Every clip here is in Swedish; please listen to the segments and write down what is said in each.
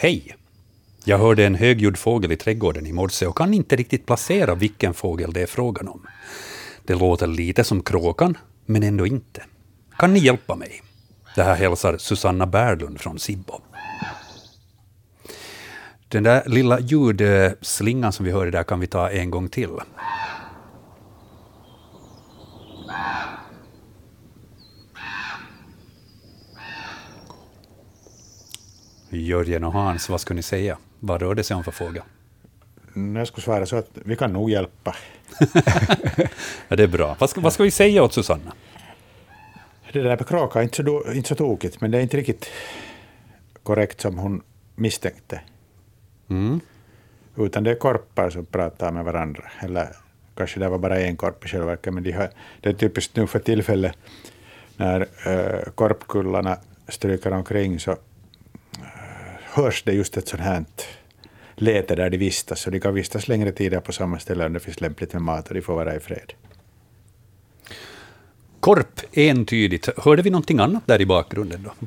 Hej! Jag hörde en högljudd fågel i trädgården i morse och kan inte riktigt placera vilken fågel det är frågan om. Det låter lite som kråkan, men ändå inte. Kan ni hjälpa mig? Det här hälsar Susanna Bärlund från Sibbo. Den där lilla ljudslingan som vi hörde där kan vi ta en gång till. Jörgen och Hans, vad skulle ni säga? Vad rör det sig om för fågel? Jag skulle svara så att vi kan nog hjälpa. ja, det är bra. Vad ska, vad ska vi säga åt Susanna? Det där med kråka är inte så, inte så tokigt, men det är inte riktigt korrekt som hon misstänkte. Mm. Utan det är korpar som pratar med varandra. Eller kanske det var bara en korp i själva verket, men de har, det är typiskt nu för tillfället när äh, korpkullarna stryker omkring så hörs det just ett sånt här läte där de vistas, så de kan vistas längre tider på samma ställe om det finns lämpligt med mat och de får vara i fred. Korp, entydigt. Hörde vi någonting annat där i bakgrunden då?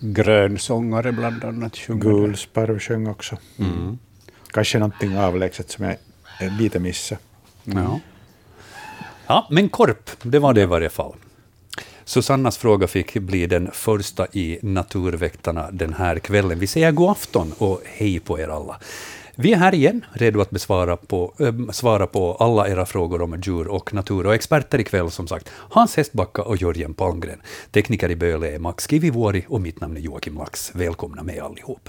Grönsångare bland annat sjunger. Gulsparv sjöng också. Mm. Kanske någonting avlägset som jag lite missade. Ja. ja, men korp, det var det i varje fall. Susannas fråga fick bli den första i Naturväktarna den här kvällen. Vi säger god afton och hej på er alla. Vi är här igen, redo att besvara på, äh, svara på alla era frågor om djur och natur. Och experter ikväll, som sagt, Hans Hestbacka och Jörgen Palmgren. Tekniker i Böle är Max Kivivuori och mitt namn är Joakim Lax. Välkomna med allihop.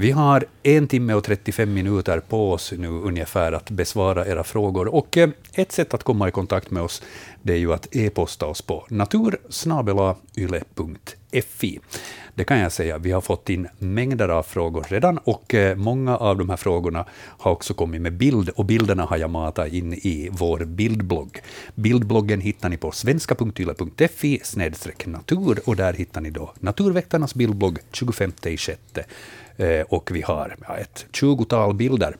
Vi har en timme och 35 minuter på oss nu ungefär att besvara era frågor. Och eh, ett sätt att komma i kontakt med oss det är ju att e-posta oss på natursnabelayle.fi. Det kan jag säga, vi har fått in mängder av frågor redan och eh, många av de här frågorna har också kommit med bild och bilderna har jag matat in i vår bildblogg. Bildbloggen hittar ni på svenska.yle.fi natur och där hittar ni då Naturväktarnas bildblogg 25 6. Eh, och vi har ja, ett tjugotal bilder.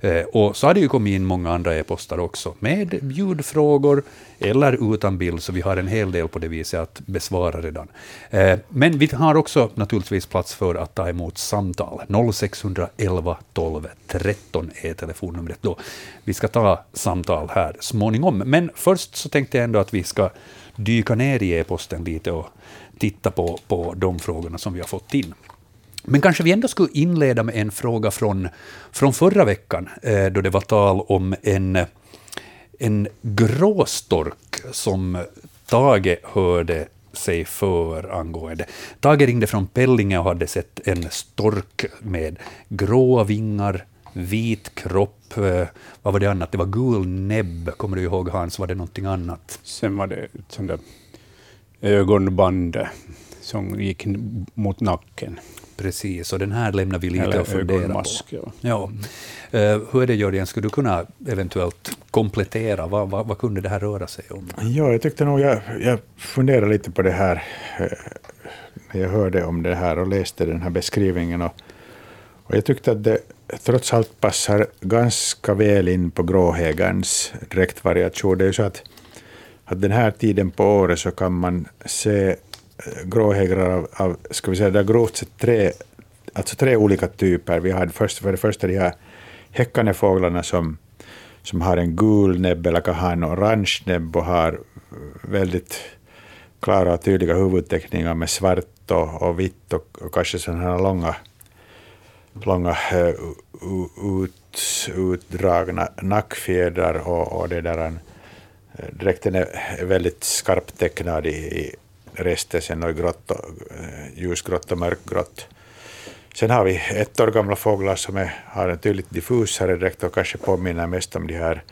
Eh, och så har det ju kommit in många andra e-postar också, med ljudfrågor eller utan bild, så vi har en hel del på det viset att besvara redan. Eh, men vi har också naturligtvis plats för att ta emot samtal. 0611 12 13 är telefonnumret då. Vi ska ta samtal här småningom, men först så tänkte jag ändå att vi ska dyka ner i e-posten lite och titta på, på de frågorna som vi har fått in. Men kanske vi ändå skulle inleda med en fråga från, från förra veckan, eh, då det var tal om en, en gråstork som Tage hörde sig för angående. Tage ringde från Pellinge och hade sett en stork med gråa vingar, vit kropp, eh, vad var det annat? Det var gul näbb, kommer du ihåg Hans? Var det någonting annat? Sen var det ett sånt där ögonband som gick mot nacken. Precis, och den här lämnar vi lite Eller att fundera på. Ja. ja. Uh, hur är det Jörgen, skulle du kunna eventuellt komplettera? Vad, vad, vad, kunde det här röra sig om? Ja, jag tyckte nog, jag, jag funderade lite på det här eh, när jag hörde om det här och läste den här beskrivningen. Och, och jag tyckte att det trots allt passar ganska väl in på gråhägarns dräktvariation. Det är ju så att, att den här tiden på året så kan man se Eh, gråhägrar av, av, ska vi säga, där grovt sett tre, alltså tre olika typer. Vi har först, för det första de här häckande fåglarna som, som har en gul näbb eller kan ha en orange näbb och har eh, väldigt klara och tydliga huvudteckningar med svart och, och vitt och, och kanske sådana här långa, långa eh, uh, ut, utdragna nackfjädrar och, och det där, dräkten är väldigt skarpt tecknad i, i rester sen och grått, och, eh, ljusgrått och mörkgrått. Sen har vi ett år gamla fåglar som är, har en tydligt diffusare dräkt och kanske påminner mest om de här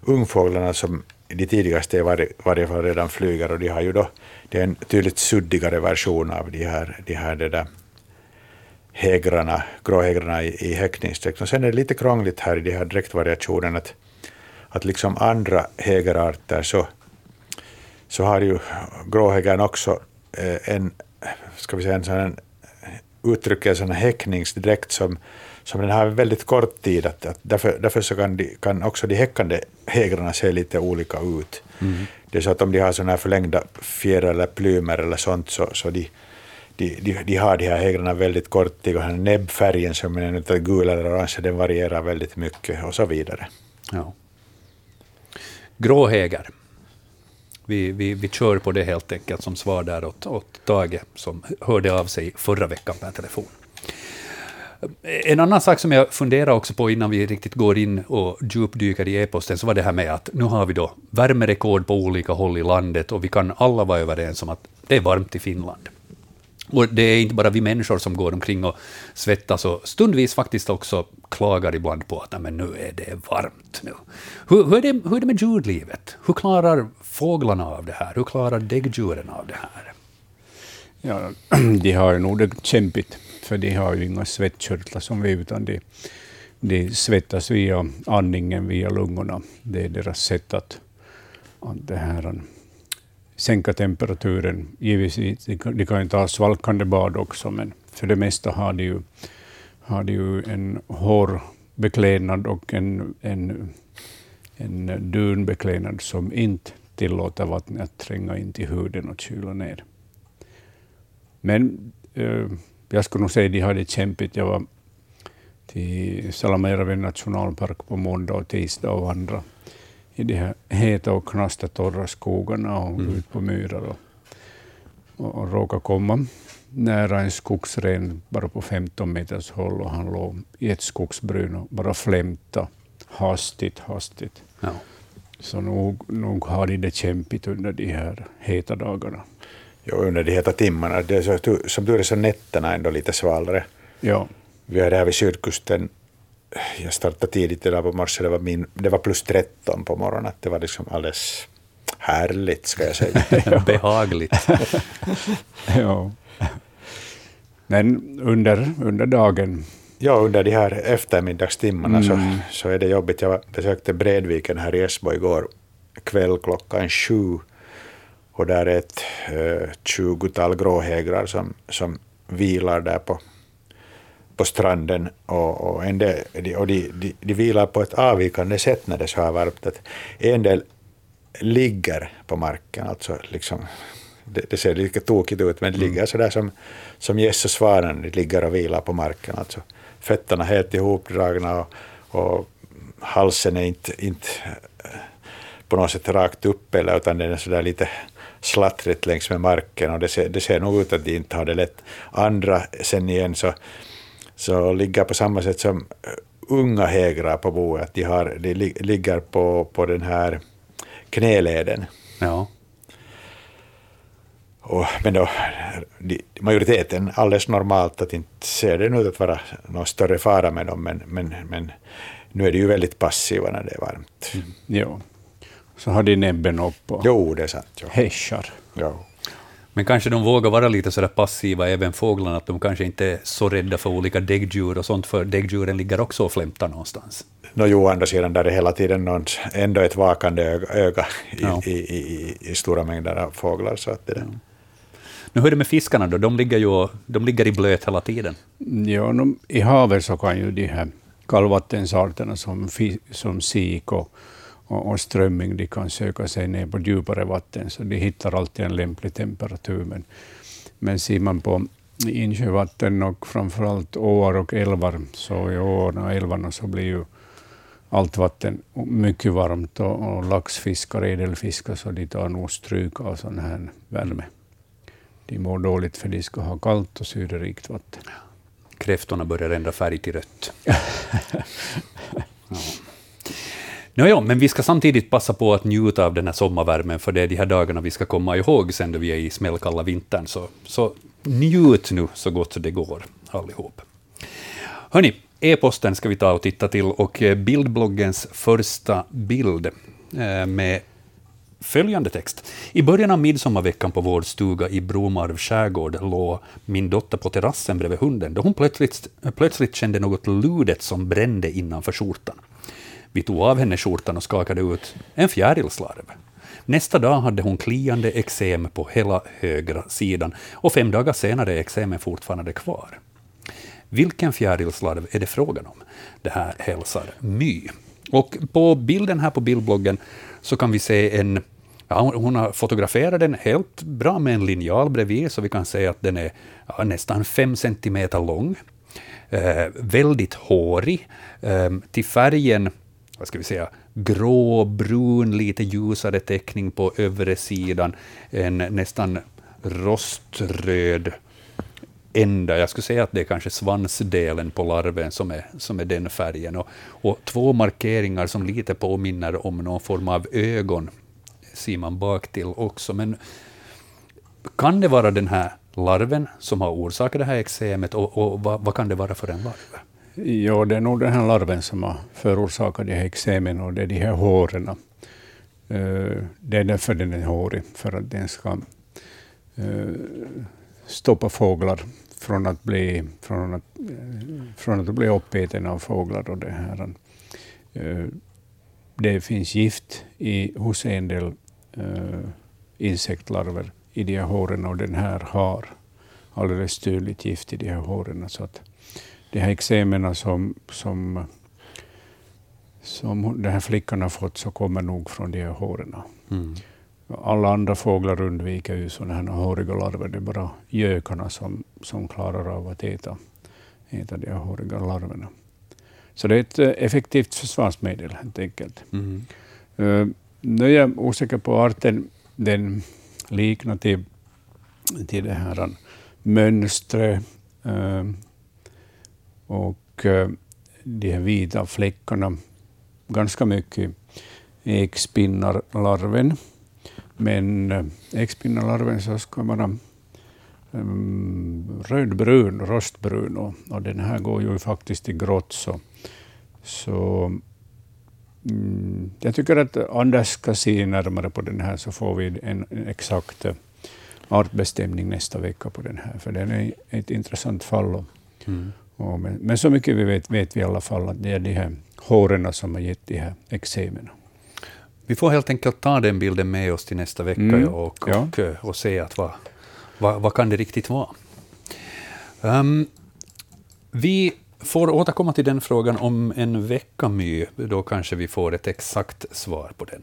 ungfåglarna som de tidigaste i varje, varje fall redan flyger och de har ju då, det är en tydligt suddigare version av de här, de här det där hägrarna, gråhägrarna i, i häckningsdräkt. Och sen är det lite krångligt här i de här dräktvariationerna att, att liksom andra hägerarter så så har ju gråhägern också eh, en, ska vi säga, en sån uttrycker en sån häckningsdräkt som, som den har väldigt kort tid. Att, att därför därför så kan, de, kan också de häckande hägrarna se lite olika ut. Mm. Det är så att om de har sådana här förlängda fjädrar eller plymer eller sånt så, så de, de, de, de har de här hägrarna väldigt kort tid och den näbbfärgen som är den gula eller orange den varierar väldigt mycket och så vidare. Ja. Gråhäger. Vi, vi, vi kör på det helt enkelt som svar där åt, åt Tage som hörde av sig förra veckan per telefon. En annan sak som jag funderar också på innan vi riktigt går in och djupdyker i e-posten, så var det här med att nu har vi då värmerekord på olika håll i landet och vi kan alla vara överens om att det är varmt i Finland. Och det är inte bara vi människor som går omkring och svettas och stundvis faktiskt också klagar ibland på att men nu är det varmt. Nu. Hur, hur, är det, hur är det med djurlivet? Hur klarar fåglarna av det här? Hur klarar däggdjuren av det här? Ja, de har nog det kämpigt, för de har ju inga svettkörtlar som vi, utan de, de svettas via andningen, via lungorna. Det är deras sätt att, att det här, sänka temperaturen. Givetvis, de kan, ju ta svalkande bad också, men för det mesta har de ju, har de ju en hårbeklädnad och en, en, en dunbeklädnad som inte tillåter vattnet att tränga in till huden och kyla ner. Men eh, jag skulle nog säga att de har det kämpigt. Jag var till Salamajärven nationalpark på måndag och tisdag och andra i de här heta och knastertorra skogarna och mm. ut på myrar och, och, och råkade komma nära en skogsren bara på 15 meters håll och han låg i ett skogsbryn och bara flämta hastigt, hastigt. Ja. Så nog, nog har de det kämpigt under de här heta dagarna. Jo, under de heta timmarna. Det är så, som tur är så nätterna ändå lite svalare. Ja. Vi är här vid sydkusten. Jag startade tidigt idag på morse. Det var, min, det var plus 13 på morgonen. Det var liksom alldeles härligt, ska jag säga. Behagligt. ja. Men under, under dagen Ja, under de här eftermiddagstimmarna Mm. så, så är det jobbigt. Jag besökte Bredviken här i Esbo igår kväll klockan sju. Och där är ett eh, tjugotal gråhägrar som, som vilar där på, på stranden. Och, och, en del, de, och de, de, de vilar på ett avvikande sätt när det är så här varmt. Att en del ligger på marken, alltså liksom, det, det ser lite tokigt ut, men de ligger så där som, som gäss och svanen, de ligger och vilar på marken. Alltså fötterna helt ihopdragna och, och halsen är inte, inte på något sätt rakt upp, eller, utan den är så där lite slattrigt längs med marken och det ser, det ser nog ut att de inte har det lätt. Andra sen igen så, så ligger på samma sätt som eh, unga hägrar på boet, att de, har, de li, ligger på, på den här knäleden. Ja. Och, men då, de, majoriteten alldeles normalt att inte ser det ut att vara någon större fara med dem, men, men, men nu är de ju väldigt passiva när det är varmt. ja. så har de näbben upp och Jo, det är sant. Jo. häschar. Jo. Men kanske de vågar vara lite sådär passiva, även fåglarna, att de kanske inte är så rädda för olika däggdjur och sånt, för däggdjuren ligger också och flämtar någonstans. Nå, jo, å andra sidan där är hela tiden någon, ändå ett vakande öga, i, Ja. i, i, i, i stora mängder av fåglar. Så att det, där. Nu hur är det med fiskarna då? De ligger ju de ligger i blöt hela tiden. Ja, no, I havet så kan ju de här kallvattensarterna som, som sik och, och, och strömming de kan söka sig ner på djupare vatten, så de hittar alltid en lämplig temperatur. Men, men ser man på insjövatten och framförallt åar och älvar, så i åarna och älvarna så blir ju allt vatten mycket varmt och, och laxfiskar, ädelfiskar, så de tar nog stryk av sån här värme. De mår dåligt för de ska ha kallt och syrerikt vatten. Kräftorna börjar ändra färg till rött. ja. Nåja, men vi ska samtidigt passa på att njuta av den här sommarvärmen, för det är de här dagarna vi ska komma ihåg sen då vi är i smällkalla vintern. Så, så njut nu så gott det går, allihop. Hörni, e-posten ska vi ta och titta till, och eh, bildbloggens första bild eh, med följande text. I början av midsommarveckan på vår stuga i Bromarv skärgård låg min dotter på terrassen bredvid hunden, då hon plötsligt, plötsligt kände något ludet som brände innanför skjortan. Vi tog av henne skjortan och skakade ut en fjärilslarv. Nästa dag hade hon kliande eksem på hela högra sidan och fem dagar senare är eksemen fortfarande kvar. Vilken fjärilslarv är det frågan om? Det här hälsar My. Och på bilden här på bildbloggen så kan vi se en Ja, hon har fotograferat den helt bra med en linjal bredvid, så vi kan säga att den är ja, nästan fem centimeter lång. Eh, väldigt hårig. Eh, till färgen, vad ska vi säga, grå, brun, lite ljusare teckning på övre sidan. En nästan roströd ända. Jag skulle säga att det är kanske svansdelen på larven som är, som är den färgen. Och, och två markeringar som lite påminner om någon form av ögon ser man baktill också. Men kan det vara den här larven som har orsakat det här eksemet och, och vad, vad, kan det vara för en larv? Ja, det är nog den här larven som har förorsakat de här eksemen och det är de här håren. Eh, det är därför den är hårig, för att den ska eh, stoppa fåglar från att bli, från att, eh, från att bli uppäten av fåglar. Och det, här. det finns gift i, hos en del insektlarver i de här håren och den här har alldeles tydligt gift i de här håren. Så att de här eksemerna som, som, som den här flickan har fått så kommer nog från de här håren. Mm. Alla andra fåglar undviker ju sådana här håriga larver. Det är bara gökarna som, som klarar av att äta, äta de här håriga larverna. Så det är ett eh, effektivt försvarsmedel helt enkelt. Mm. Uh, nu är jag osäker på arten. Den liknar till, till det här mönstret uh, och eh, de här vita fläckarna. Ganska mycket ekspinnarlarven. Men eh, ekspinnarlarven så ska vara um, rödbrun, rostbrun och, och den här går ju faktiskt i grått. Så, så Mm, jag tycker att Anders ska se närmare på den här, så får vi en, exakt eh, artbestämning nästa vecka på den här, för den är ett intressant fall. Mm. Och men, men, så mycket vi vet, vet vi i alla fall att det är de här håren som har gett de här eksemerna. Vi får helt enkelt ta den bilden med oss till nästa vecka mm. och, och, ja. och, och, se att vad, vad, vad kan det riktigt vara. Um, vi får återkomma till den frågan om en vecka, My. Då kanske vi får ett exakt svar på den.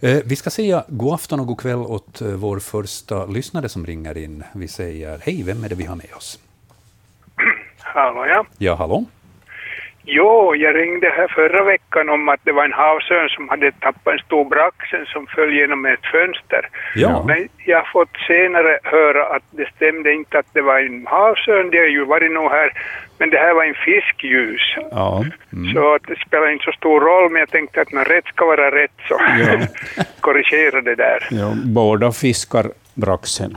Eh, vi ska säga god afton och god kväll åt eh, vår första lyssnare som ringer in. Vi säger hej, vem är det vi har med oss? Hallå, ja. Ja, hallå. Jo, jag ringde här förra veckan om att det var en havsörn som hade tappat en stor braxen som föll genom ett fönster. Ja. Men jag har fått senare höra att det stämde inte att det var en havsörn, det har ju varit nog här, men det här var en fiskljus. Ja. Mm. Så att det spelar inte så stor roll, men jag tänkte att när rätt ska vara rätt så ja. korrigera det där. Ja, båda fiskar braxen.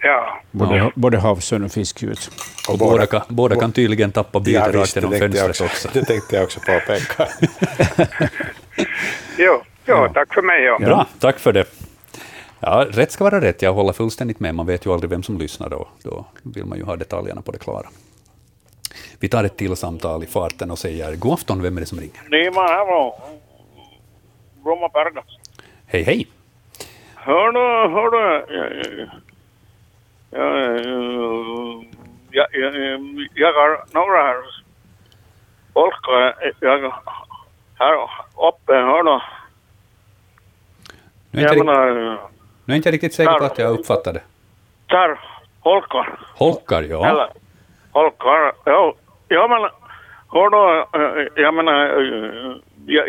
Ja. Både, ja. både havsörn och fiskljus. Och, och båda, kan, båda kan tydligen tappa byte rakt genom fönstret också, också. Det tänkte jag också påpeka. jo, jo, tack för mig. Ja. Bra, tack för det. Ja, rätt ska vara rätt, jag håller fullständigt med. Man vet ju aldrig vem som lyssnar då. Då vill man ju ha detaljerna på det klara. Vi tar ett till samtal i farten och säger god afton, vem är det som ringer? Det är man här från Bromma Pergas. Hej, hej. Hör du, hör du, jag, jag, jag har några här folkar jag här uppe, hör du. Nu är jag, inte, menar, nu är inte riktigt säker på att jag uppfattade. Där, holkar. Holkar, ja. Eller, holkar, ja. Ja, men hör du, jag menar, jag,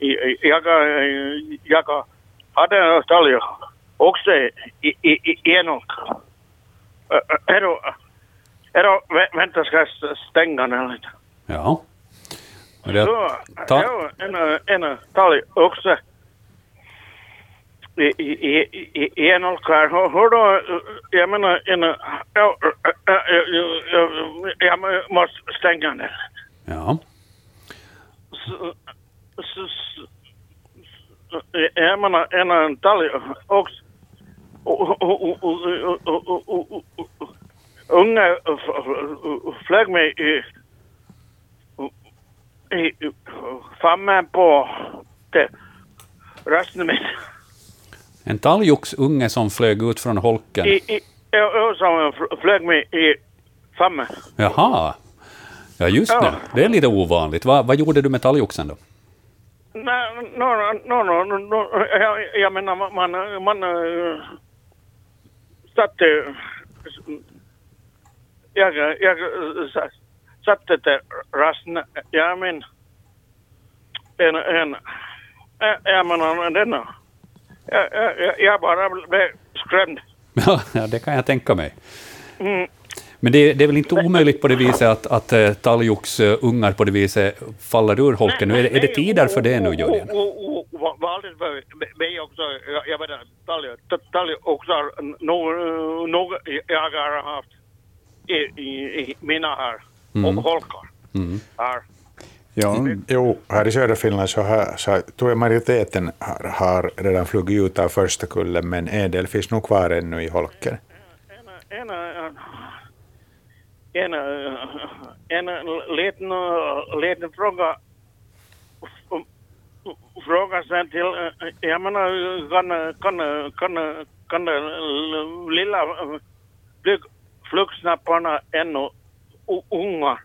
jag, jag, jag hade en stall också i, i, i enolk. Är du, är du, vänta ska jag stänga den lite? Ja. Det, så, ta... ja, en, en talg också i, i, i, i enolk här. Hör du, jag menar, en, ja, jag måste stänga den. Ja. Så, så, jag menar, en talg också unga flög mig i, i framme på rösten En talgoxunge som flög ut från holken? I, i, som fl- flög mig i famnen. Jaha. Ja, just Ja. det. Det är lite ovanligt. Va, vad gjorde du med talgoxen då? Nej, no, no, no, no, no, jag, jag menar man, man, äh, satte... Jag, jag äh, satte det rastna, jag men en, en, äh, jag menar denna. Jag, jag, jag bara blev skrämd. Ja, ja, det kan jag tänka mig. Mm. Men det, det är väl inte omöjligt på det viset att, att uh, talgoxungar på det viset faller ur holken? Nu är, det- är det tider för det nu, Jörgen? Vanligt för mig också, jag, jag vet inte, talg, talg också något no, jag har haft i, i, i mina här, Mm. och holkar Mm. här. Ja, Jo, här i södra Finland så, har, så tror jag majoriteten har, har redan flugit ut av första kullen, men en del finns nog kvar ännu i holken. En, en, en, en, en liten, liten fråga, fråga sen till, jag menar, kan, kan, kan, kan lilla flyg, flugsnapparna ännu unga?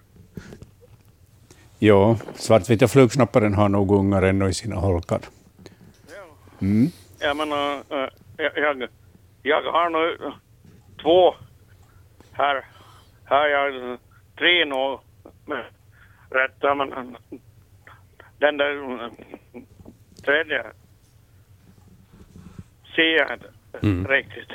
ja svartvita flugsnapparen har nog ungar ännu i sina holkar. Mm. Jag menar, eh, jag, jag har nu två här. Har jag tre nu. med Rätta, men den där eh, tredje ser jag inte Mm. riktigt.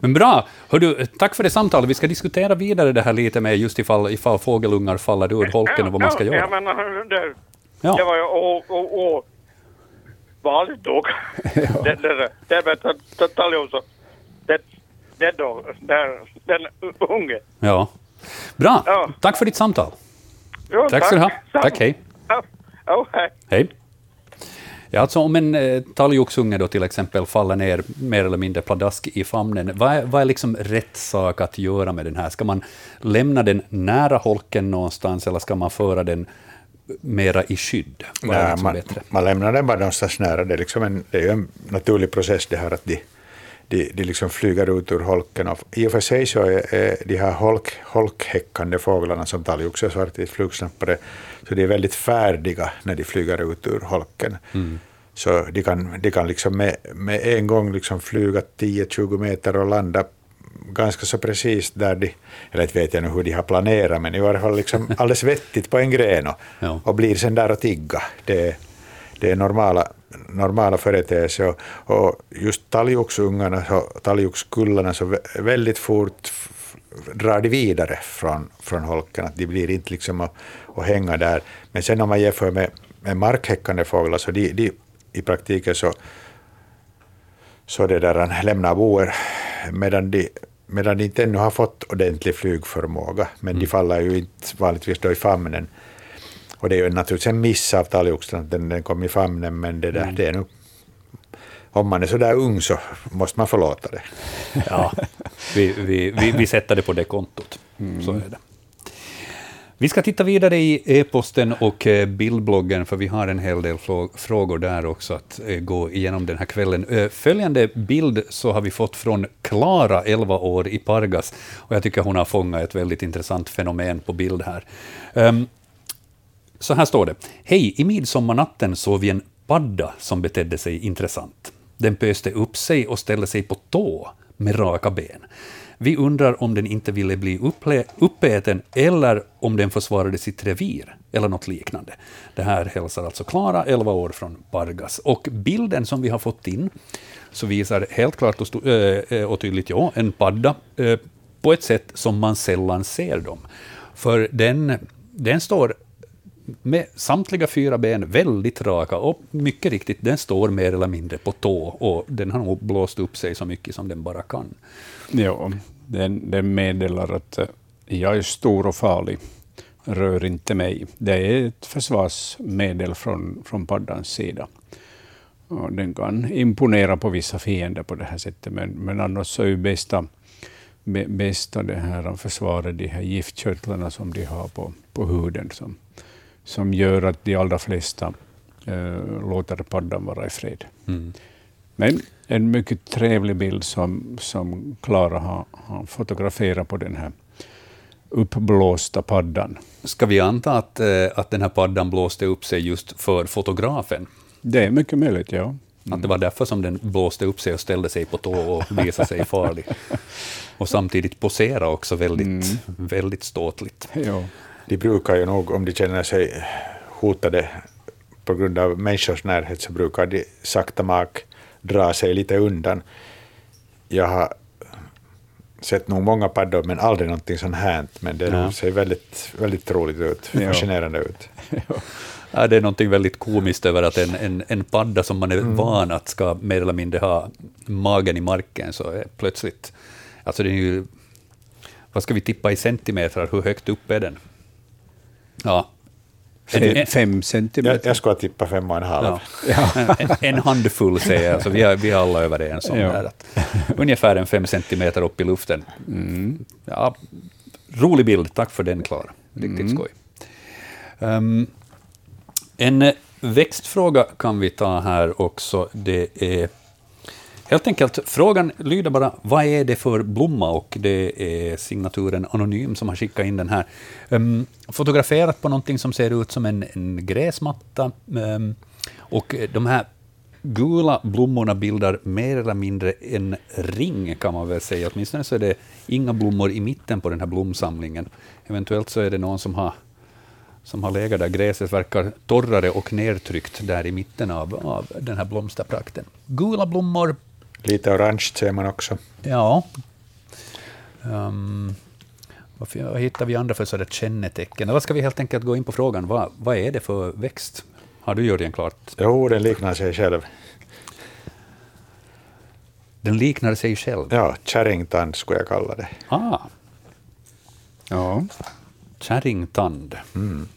Men bra! Hör du, tack för det samtalet. Vi ska diskutera vidare det här lite med just ifall, ifall fågelungar faller ur holken och vad man ska ja, göra. Jag menar, det, Ja. det var ju och, och, och vanligt då. Det, det, det, det vet jag, det talar ju så. Det, det då, där, den unge. Ja. Bra! Ja. Tack för ditt samtal. Jo, Tack ska du ha. Tack, hej. Ja, ja, hej. Hej. Ja, alltså om en eh, talgoxunge då till exempel faller ner mer eller mindre pladask i famnen, vad är, vad är liksom rätt sak att göra med den här? Ska man lämna den nära holken någonstans eller ska man föra den mera i skydd? Vad Nej, liksom man, bättre? man lämnar den bara någonstans nära. Det är, liksom en, det är ju en naturlig process det här att de, de, de liksom flyger ut ur holken. Och I och för sig så är, är de här holk, holkhäckande fåglarna som talgoxe och svartvit flugsnappare, så de är väldigt färdiga när de flyger ut ur holken. Så de kan, de kan liksom med, med en gång liksom flyga 10-20 meter och landa ganska så precis där de, eller inte vet jag nu hur de har planerat, men i varje fall liksom alldeles vettigt på en gren och, Ja. och blir sen där och tigga. Det, det är normala, normala företeelser. Och, och just talgoxungarna, talgoxkullarna, så vä- väldigt fort drar de vidare från, från holken. Att de blir inte liksom att, att hänga där. Men sen om man jämför med, med markhäckande fåglar, så de, de i praktiken så, så det där lämnar boer medan de, medan de inte ännu har fått ordentlig flygförmåga. Men de faller ju inte vanligtvis då i famnen. Och det är ju naturligtvis en miss av talgoxen att den, den kom i famnen, men det, där, det är nu... Om man är så där ung så måste man förlåta det. Ja, vi, vi, vi, vi sätter det på det kontot. Så är det. Vi ska titta vidare i e-posten och eh, bildbloggen, för vi har en hel del frå- frågor där också att eh, gå igenom den här kvällen. Eh, Följande bild så har vi fått från Klara, 11 år, i Pargas. Och jag tycker hon har fångat ett väldigt intressant fenomen på bild här. Så här står det. Hej, i midsommarnatten såg vi en padda som betedde sig intressant. Den pöste upp sig och ställde sig på tå med raka ben. Vi undrar om den inte ville bli uppäten eller om den försvarade sitt revir eller något liknande. Det här hälsar alltså Klara, 11 år, från Pargas. Och bilden som vi har fått in så visar helt klart och, eh, eh, och tydligt ja, en padda eh, på ett sätt som man sällan ser dem. För den, den står med samtliga fyra ben väldigt raka och mycket riktigt, den står mer eller mindre på tå och den har nog blåst upp sig så mycket som den bara kan. Ja, den, den meddelar att eh, jag är stor och farlig, rör inte mig. Det är ett försvarsmedel från, från paddans sida. Och den kan imponera på vissa fiender på det här sättet, men, men annars så är ju bästa, bästa det här försvaret de här giftkörtlarna som de har på, på huden, som, som gör att de allra flesta eh, låter paddan vara i fred. Mm. Men en mycket trevlig bild som, som Klara har, har fotograferat på den här uppblåsta paddan. Ska vi anta att, eh, att den här paddan blåste upp sig just för fotografen? Det är mycket möjligt, ja. Mm. Att det var därför som den blåste upp sig och ställde sig på tå och visade sig farlig. Och samtidigt posera också väldigt, mm. väldigt ståtligt. Ja. De brukar ju nog, om de känner sig hotade på grund av människors närhet, så brukar de sakta mak dra sig lite undan. Jag har sett nog många paddor, men aldrig någonting sånt här. Men det ja. ser väldigt, väldigt roligt ut, fascinerande ut. Ja, det är någonting väldigt komiskt över att en, en, en padda som man är mm. van att ska mer eller mindre ha magen i marken, så är plötsligt... Alltså det är ju... Vad ska vi tippa i centimeter? Hur högt upp är den? Ja, Fem, fem centimeter? Jag, jag skulle tippa fem och en halv. Ja. En, en, handfull säger jag, så vi är, vi är alla överens om ja. det. Att ungefär en fem centimeter upp i luften. Mm. Ja, rolig bild, tack för den Klara. Riktigt mm. skoj. Um, en växtfråga kan vi ta här också. Det är Helt enkelt, frågan lyder bara vad är det för blomma? Och det är signaturen Anonym som har skickat in den här. Um, fotograferat på någonting som ser ut som en, en gräsmatta. Um, och de här gula blommorna bildar mer eller mindre en ring, kan man väl säga. Åtminstone så är det inga blommor i mitten på den här blomsamlingen. Eventuellt så är det någon som har som har legat där. Gräset verkar torrare och nedtryckt där i mitten av, av den här blomsterprakten. Gula blommor, Lite orange ser man också. Ja. Um, vad hittar vi andra för sådär kännetecken? Eller ska vi helt enkelt gå in på frågan, vad, vad är det för växt? Har du Jörgen klart? Jo, den liknar sig själv. Den liknar sig själv? Ja, kärringtand skulle jag kalla det. Ah. Ja. Kärringtand. Mm.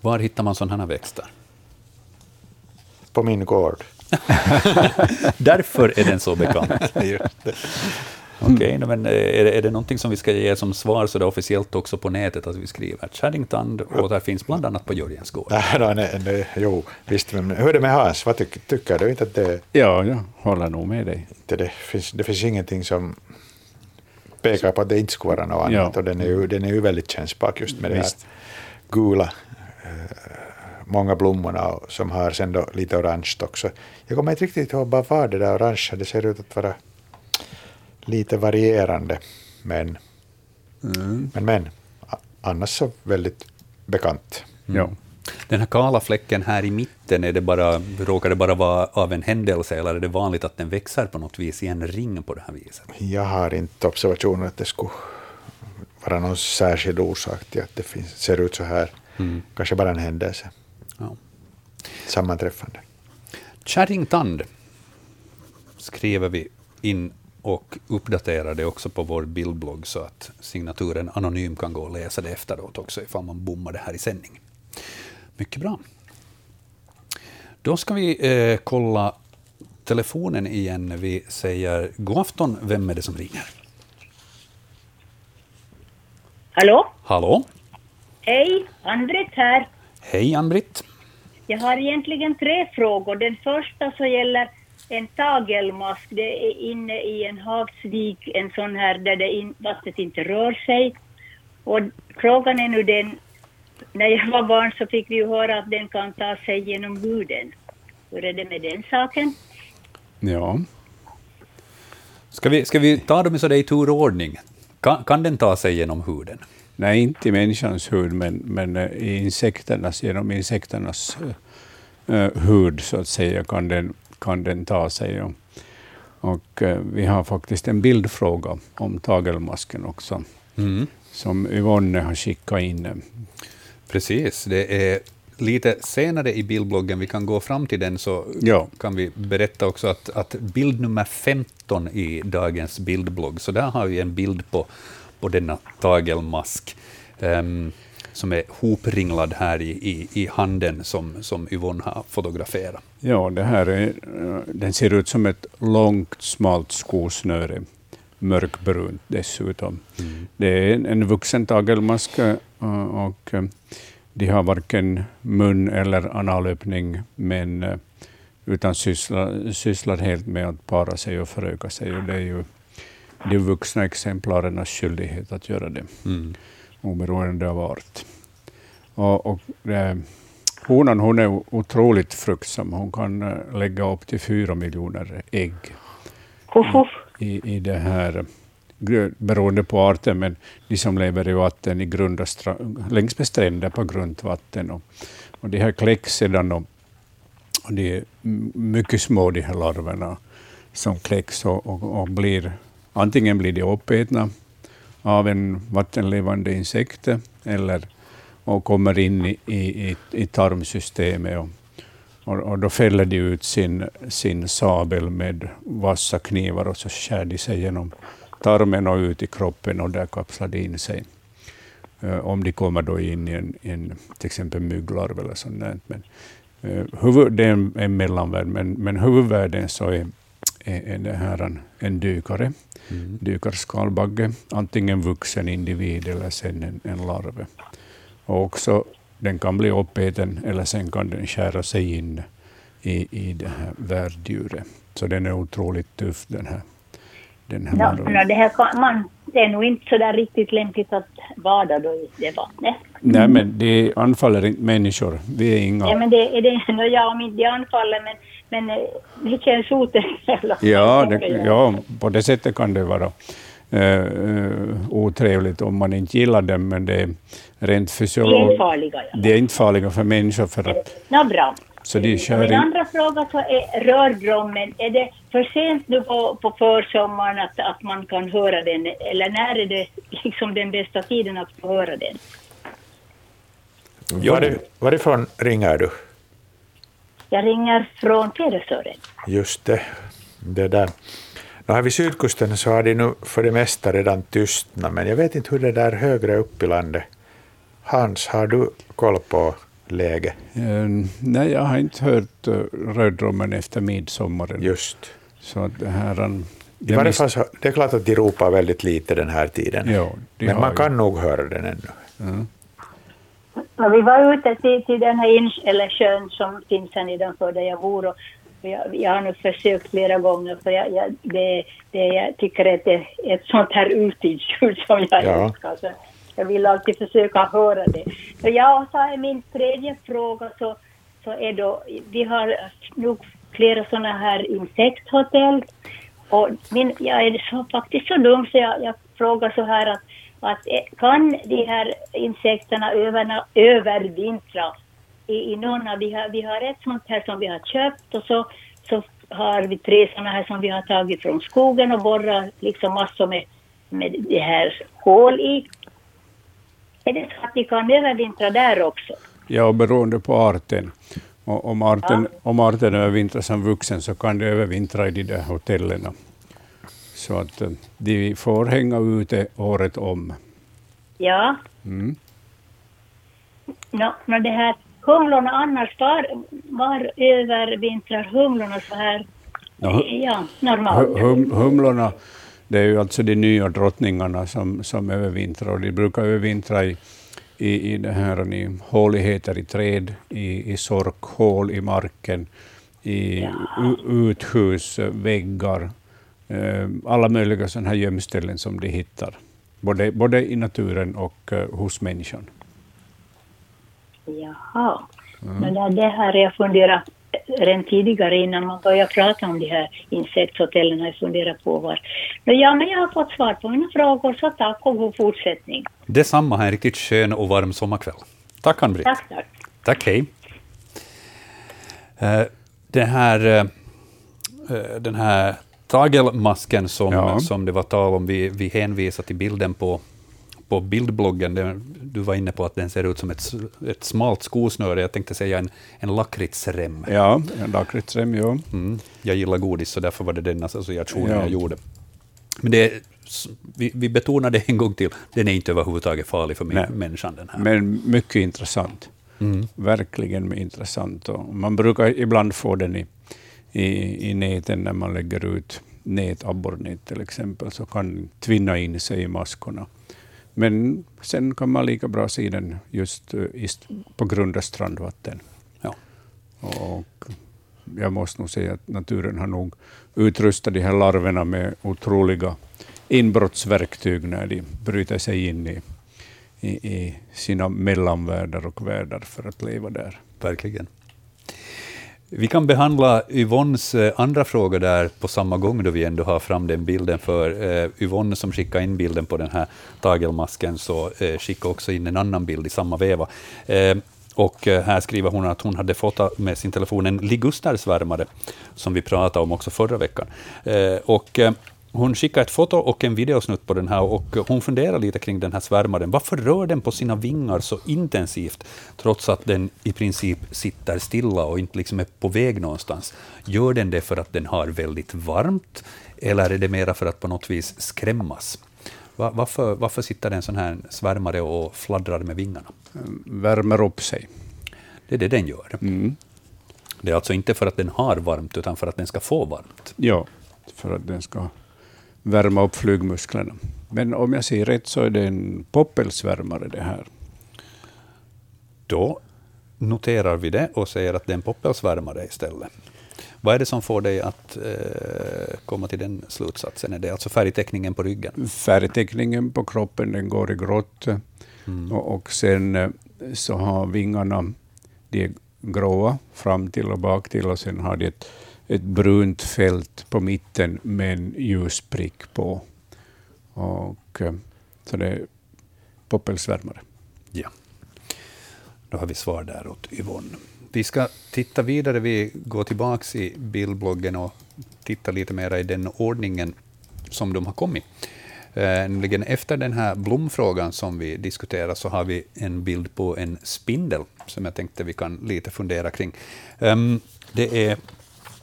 Var hittar man sådana här växter? På min gård. Därför är den så bekant. Okej, okay, men eh, är det, är det någonting som vi ska ge som svar så det är officiellt också på nätet att vi skriver Chaddington och det finns bland annat på Jörgens gård? Nej, nej, nej, jo, visst, men hur är det med Hans? Vad tycker, tycker du inte att det... Ja, jag håller nog med dig. Det, det, finns, det finns ingenting som pekar på att det inte skulle vara något annat, ja. och den är, ju, den är ju väldigt kännsspak just med visst. det här gula många blommorna som har sen då lite orange också. Jag kommer inte riktigt ihåg vad var det där orangea, det ser ut att vara lite varierande. Men, mm. men, men annars så väldigt bekant. Mm. Ja. Den här kala fläcken här i mitten, är det bara, råkar det bara vara av en händelse eller är det vanligt att den växer på något vis i en ring på det här viset? Jag har inte observationer att det skulle vara någon särskild orsak till att det finns, ser ut så här. Mm. Kanske bara en händelse. Ja. Sammanträffande. Kärringtand skriver vi in och uppdaterar det också på vår bildblogg så att signaturen anonym kan gå och läsa det efteråt också ifall man bommar det här i sändning. Mycket bra. Då ska vi eh, kolla telefonen igen. Vi säger god afton. Vem är det som ringer? Hallå? Hallå? Hej, Andrit här. Hej Ann-Britt. Jag har egentligen tre frågor. Den första så gäller en tagelmask. Det är inne i en havsvik, en sån här där det in, vattnet inte rör sig. Och frågan är nu den, när jag var barn så fick vi ju höra att den kan ta sig genom huden. Hur är det med den saken? Ja. Ska vi, ska vi ta dem i, så i tur och ordning? Kan, kan den ta sig genom huden? Nej, inte i människans hud, men, men eh, i insekternas, genom insekternas uh, hud så att säga kan den, kan den ta sig. Och, och uh, vi har faktiskt en bildfråga om tagelmasken också, mm. som Yvonne har skickat in. Precis, det är lite senare i bildbloggen, vi kan gå fram till den, så ja. kan vi berätta också att, att bild nummer 15 i dagens bildblogg, så där har vi en bild på på denna tagelmask, um, som är hopringlad här i, i, i handen, som, som Yvonne har fotograferat. Ja, det här är, den ser ut som ett långt, smalt skosnöre, mörkbrunt dessutom. Mm. Det är en, en vuxen tagelmask, eh, och de har varken mun eller analöppning, men utan sysslar, sysslar helt med att para sig och föröka sig. Och det är ju de vuxna exemplarernas skyldighet att göra det, Mm. oberoende av art. Och, och, eh, honan hon är otroligt fruktsam. Hon kan eh, lägga upp till fyra miljoner ägg i, i det här, beroende på arten, men de som lever i vatten i grunda stra- längs med stränder på grunt vatten. Och, och de här kläcks sedan och, och de är mycket små, de här larverna som kläcks och, och, och blir, antingen blir de uppätna av en vattenlevande insekt eller och kommer in i, i, i, tarmsystemet och, och, och då fäller de ut sin, sin sabel med vassa knivar och så skär de sig genom tarmen och ut i kroppen och där kapslar de in sig. Eh, om de kommer då in i en, en till exempel mygglarv eller sånt. Men, eh, huvud, det är en, en mellanvärld, men, men huvudvärlden så är, är, det här en, en dykare, Mm. dykarskalbagge, antingen vuxen individ eller sen en, en larv. Och också, den kan bli uppäten eller sen kan den skära sig in i, i det här värddjuret. Så den är otroligt tuff den här, den här Ja, no, det, här kan man, det är nog inte så där riktigt lämpligt att bada då i det vattnet. Nej, men det anfaller inte människor. Vi är inga... Ja, men det är det, no, ja, om inte de anfaller, men, men eh, det känns fall. Ja, det, ja, på det sättet kan det vara eh, eh, otrevligt om man inte gillar dem, men det är rent De är inte fysiologiskt. farliga. Ja. Det är inte farliga för människor, för att Nå, bra. så de kör Min in. andra fråga så är rördrommen, är det för sent nu på, på försommaren att, att man kan höra den, eller när är det liksom den bästa tiden att få höra den? Var, varifrån ringer du? Jag ringer från Pedersören. Just det. det där. Nu har vi sydkusten så har de nu för det mesta redan tystnat, men jag vet inte hur det där högre upp i landet. Hans, har du koll på läget? Eh, nej, jag har inte hört uh, rördrommen efter midsommaren. Just. Så det här... I varje fall så, det är klart att de ropar väldigt lite den här tiden, Ja, men har man ju- kan nog höra den ännu. Ja. Och vi var ute till, till den här ins- eller sjön som finns här nedanför där jag bor. Och jag, jag har nu försökt flera gånger för jag, jag, det, det, jag tycker att det är ett sånt här urtidsljud som jag Ja. älskar. Så jag vill alltid försöka höra det. Så jag sa min tredje fråga så, så är då, vi har nog flera sådana här insekthotell. Och min, jag är så, faktiskt så dum så jag, jag frågar så här att, att eh, kan de här insekterna övervintra i, i någon av de här, vi har ett sånt här som vi har köpt och så, så har vi tre sådana här som vi har tagit från skogen och borrat liksom massor med, med det här hål i. Är det så att de kan övervintra där också? Ja, beroende på arten. Och om arten, om arten övervintrar som vuxen så kan de övervintra i de där hotellen. Så att eh, de får hänga ute året om. Ja. Mm. Nå det här humlorna annars, var, var övervintrar humlorna så här? Ja, hu- Ja, normalt. Hu- Hum, humlorna, det är ju alltså de nya drottningarna som, som övervintrar. Och de brukar övervintra i, i, i, det här, i håligheter i träd, i, i sorkhål i marken, i u- uthus, eh, väggar, eh, alla möjliga sådana här gömställen som de hittar. Både, både i naturen och eh, hos människan. Jaha. Men det, här har jag funderat redan tidigare innan man började prata om de här insektshotellen har jag funderat på var. Nå, ja, men jag har fått svar på mina frågor så tack och god fortsättning. Detsamma, en riktigt skön och varm sommarkväll. Tack, Ann-Britt. Tack, tack. Tack, hej. Eh, Den här, eh, eh, den här tagelmasken som, Ja. som det var tal om, vi, vi hänvisar till bilden på, på bildbloggen. Du var inne på att den ser ut som ett, ett smalt skosnöre. Jag tänkte säga en, en lakritsrem. Ja, en lakritsrem, ja. Mm. Jag gillar godis, så därför var det den associationen Ja. jag gjorde. Men det, vi, vi betonar det en gång till, den är inte överhuvudtaget farlig för Nej. mä- människan. Den här. Men mycket intressant. Mm. Verkligen intressant. Och man brukar ibland få den i, i, i näten när man lägger ut nät, abborrnät till exempel, så kan tvinna in sig i maskorna. Men sen kan man lika bra se den just eh, på grunda strandvatten. Ja. Och jag måste nog säga att naturen har nog utrustat de här larverna med otroliga inbrottsverktyg när de bryter sig in i, i, i sina mellanvärldar och världar för att leva där. Verkligen. Vi kan behandla Yvonnes eh, andra fråga där på samma gång, då vi ändå har fram den bilden. För eh, Yvonne som skickade in bilden på den här tagelmasken, så eh, skickade också in en annan bild i samma veva. Eh, och eh, här skriver hon att hon hade fått med sin telefon en ligustersvärmare, som vi pratade om också förra veckan. Eh, och hon skickade ett foto och en videosnutt på den här och hon funderar lite kring den här svärmaren. Varför rör den på sina vingar så intensivt, trots att den i princip sitter stilla och inte liksom är på väg någonstans? Gör den det för att den har väldigt varmt, eller är det mera för att på något vis skrämmas? Varför, varför sitter en sån här svärmare och fladdrar med vingarna? Värmer upp sig. Det är det den gör. Mm. Det är alltså inte för att den har varmt, utan för att den ska få varmt? Ja, för att den ska värma upp flygmusklerna. Men om jag ser rätt så är det en poppelsvärmare det här. Då noterar vi det och säger att det är en poppelsvärmare istället. Vad är det som får dig att eh, komma till den slutsatsen? Är det alltså färgteckningen på ryggen? Färgteckningen på kroppen den går i grått. Mm. Och, och, sen eh, så har vingarna, de är gråa fram till och bak till och sen har de ett ett brunt fält på mitten med en ljus prick på. Och, eh, så det är poppelsvärmare. Ja. Då har vi svar där åt Yvonne. Vi ska titta vidare. Vi går tillbaka i bildbloggen och tittar lite mer i den ordningen som de har kommit. Eh, nämligen efter den här blomfrågan som vi diskuterar så har vi en bild på en spindel som jag tänkte vi kan lite fundera kring. Um, det är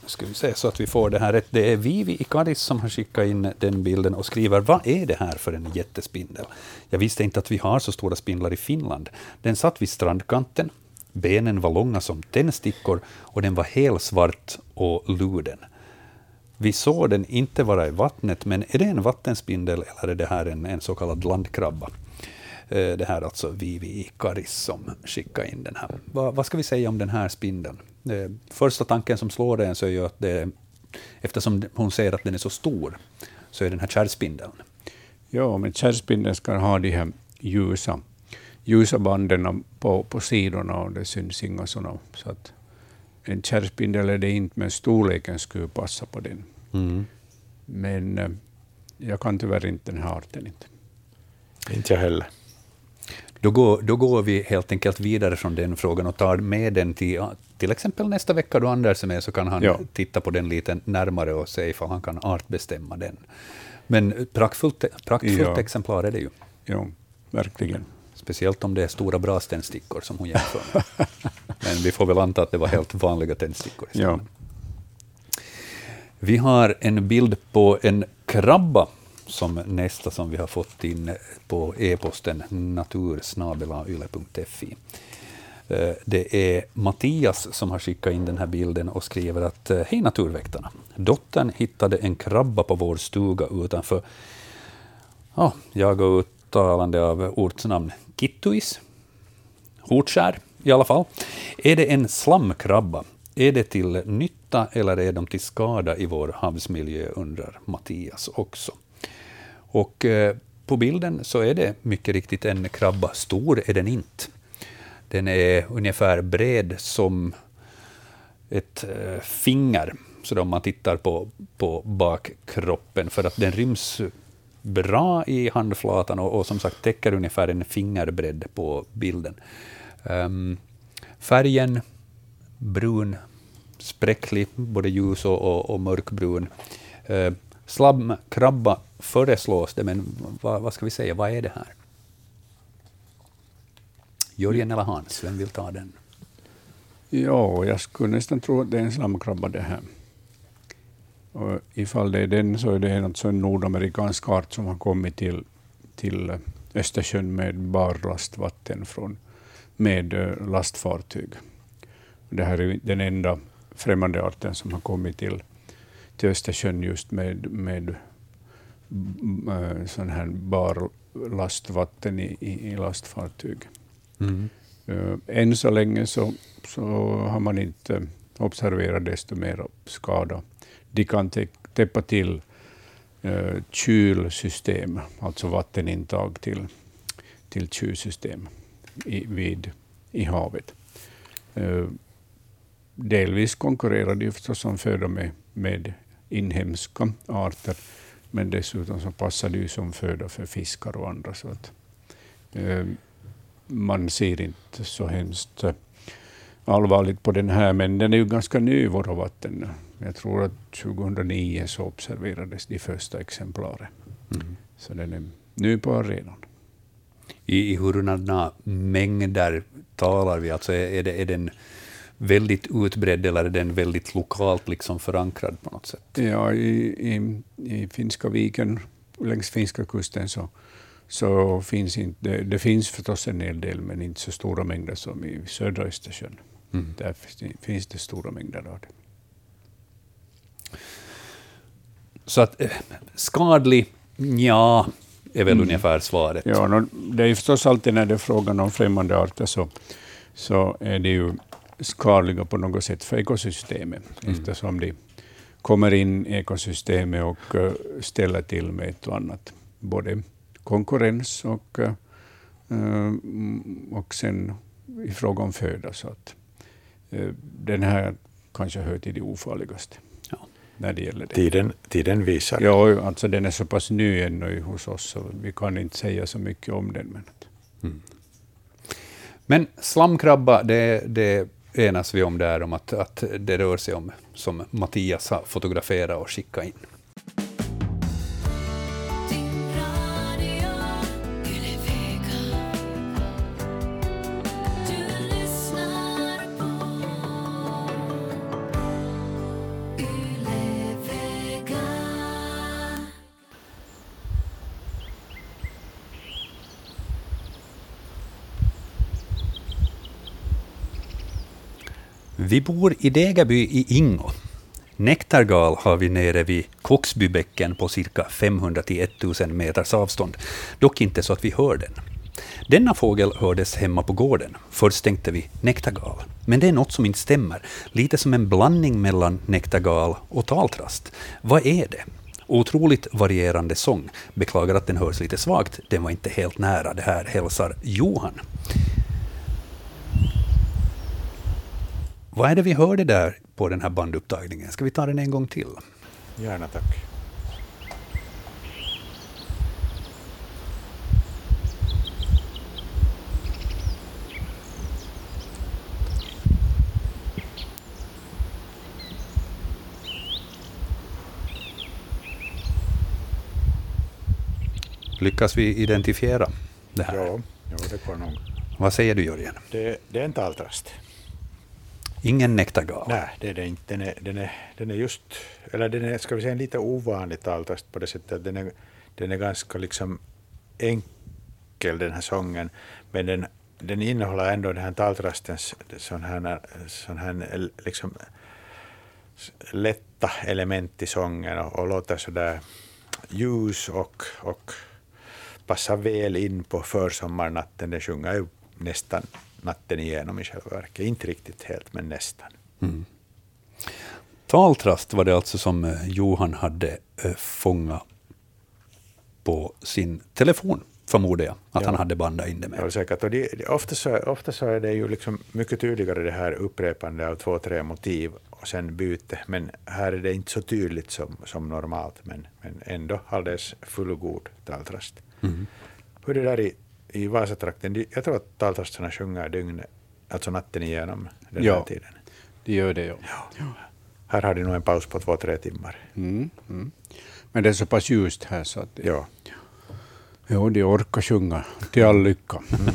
ska vi se så att vi får det här rätt. Det är Vivi Ikaris som har skickat in den bilden och skriver Vad är det här för en jättespindel? Jag visste inte att vi har så stora spindlar i Finland. Den satt vid strandkanten. Benen var långa som tändstickor och den var helsvart och luden. Vi såg den inte vara i vattnet, men är det en vattenspindel eller är det här en, en så kallad landkrabba? Eh, det här är alltså Vivi Ikaris som skickar in den här. Va, vad ska vi säga om den här spindeln? Eh, första tanken som slår en så är ju att det, eftersom hon säger att den är så stor, så är den här kärrspindeln. Ja, men kärrspindeln ska ha de här ljusa, ljusa banden på, på sidorna och det syns inga sådana. Så att en kärrspindel är det inte, men storleken skulle passa på den. Mm. Men eh, jag kan tyvärr inte den här arten. Inte, inte jag heller. Då går, då går vi helt enkelt vidare från den frågan och tar med den till till exempel nästa vecka då Anders är med, så kan han ja. titta på den lite närmare och se ifall han kan artbestämma den. Men praktfullt, praktfullt ja. exemplar är det ju. Ja, verkligen. Speciellt om det är stora bra tändstickor som hon jämför med. Men vi får väl anta att det var helt vanliga tändstickor Ja. Vi har en bild på en krabba som nästa som vi har fått in på e-posten natursnabelayle.fi. Eh, det är Mattias som har skickat in den här bilden och skriver att eh, Hej naturväktarna! Dottern hittade en krabba på vår stuga utanför, ja, jag och uttalande av ortsnamn, Kittuis, Hortskär i alla fall. Är det en slamkrabba? Är det till nytta eller är de till skada i vår havsmiljö, undrar Mattias också. Och eh, på bilden så är det mycket riktigt en krabba. Stor är den inte. Den är ungefär bred som ett eh, finger, så om man tittar på, på bakkroppen, för att den ryms bra i handflatan och, och som sagt täcker ungefär en fingerbredd på bilden. Um, färgen brun, spräcklig, både ljus och, och, och mörkbrun. Ehm, uh, Slabbkrabba föreslås det, men vad, vad ska vi säga, vad är det här? Jörgen eller Hans, vem vill ta den? Ja, jag skulle nästan tro att det är en slamkrabba det här. Och ifall det är den så är det en, en nordamerikansk art som har kommit till, till Östersjön med barlastvatten från, med eh, lastfartyg. Det här är den enda främmande arten som har kommit till, till Östersjön just med, med sån här barlastvatten i, i, lastfartyg. Mm. Uh, än så länge så, så har man inte observerar, desto mer skada. De kan täppa till eh, kylsystem, alltså vattenintag till, till kylsystem i, vid, i havet. Eh, delvis konkurrerar de förstås som föda med, med inhemska arter, men dessutom så passar de som föda för fiskar och andra. Så att, eh, man ser inte så hemskt allvarligt på den här, men den är ju ganska ny, våra vatten. Jag tror att 2009 så observerades de första exemplaren. Mm. Så den är ny på arenan. I, i hurdana mängder talar vi? Alltså är, är, det, är den väldigt utbredd eller är den väldigt lokalt liksom förankrad på något sätt? Ja, i, i, i Finska viken, längs finska kusten, så, så finns inte, det, det finns förstås en hel del, men inte så stora mängder som i södra Östersjön. Mm. Där finns det stora mängder av det. Så att eh, skadlig, ja, är väl mm. ungefär svaret. Ja, det är förstås alltid när det är frågan om främmande arter så, så är det ju skadliga på något sätt för ekosystemet, mm. eftersom de kommer in i ekosystemet och uh, ställer till med ett och annat. Både konkurrens och, uh, och sen i fråga om föda. Så att, den här kanske hör till de ofarligaste. Ja. När det gäller det. Tiden, tiden visar. Ja, alltså den är så pass ny ännu hos oss, så vi kan inte säga så mycket om den. Men, mm. men slamkrabba, det, det enas vi om där, om att, att det rör sig om, som Mattias har fotograferat och skickat in. Vi bor i Degerby i Ingo. Nektargal har vi nere vid Koksbybäcken på cirka 500 till 1000 meters avstånd, dock inte så att vi hör den. Denna fågel hördes hemma på gården. Först tänkte vi nektargal. Men det är något som inte stämmer. Lite som en blandning mellan nektargal och taltrast. Vad är det? Otroligt varierande sång. Beklagar att den hörs lite svagt. Den var inte helt nära. Det här hälsar Johan. Vad är det vi hörde där på den här bandupptagningen? Ska vi ta den en gång till? Gärna tack. Lyckas vi identifiera det här? Ja, ja det går nog. Vad säger du Jörgen? Det, det är en taltrast. Ingen nektargal? Nej, det är det inte. Den är, den är, den är just, eller den är, ska vi säga, lite ovanlig taltast på det sättet att den är, den är ganska liksom enkel den här sången, men den, den innehåller ändå den här taltrastens sån här, sån här liksom lätta element i sången och, och låter sådär ljus och, och passar väl in på försommarnatten. Den sjunger ju nästan natten igenom i själva verket. Inte riktigt helt, men nästan. Mm. Taltrast var det alltså som eh, Johan hade eh, fångat på sin telefon, förmodar jag, att ja. han hade bandat in det med. Ja, säkert. Och det, ofta, så, ofta så är det ju liksom mycket tydligare det här upprepande av två, tre motiv och sen byte, men här är det inte så tydligt som, som normalt, men, men ändå alldeles fullgod taltrast. Mm. Hur det där i i Vasatrakten, jag tror att taltrastarna sjunger dygnet, alltså natten igenom den ja, här tiden. det gör det. Ja. ja. Här har de nog en paus på två, tre timmar. Mm, mm. Men det är så pass ljust här så att det, ja. Ja, de orkar sjunga till all lycka. Mm.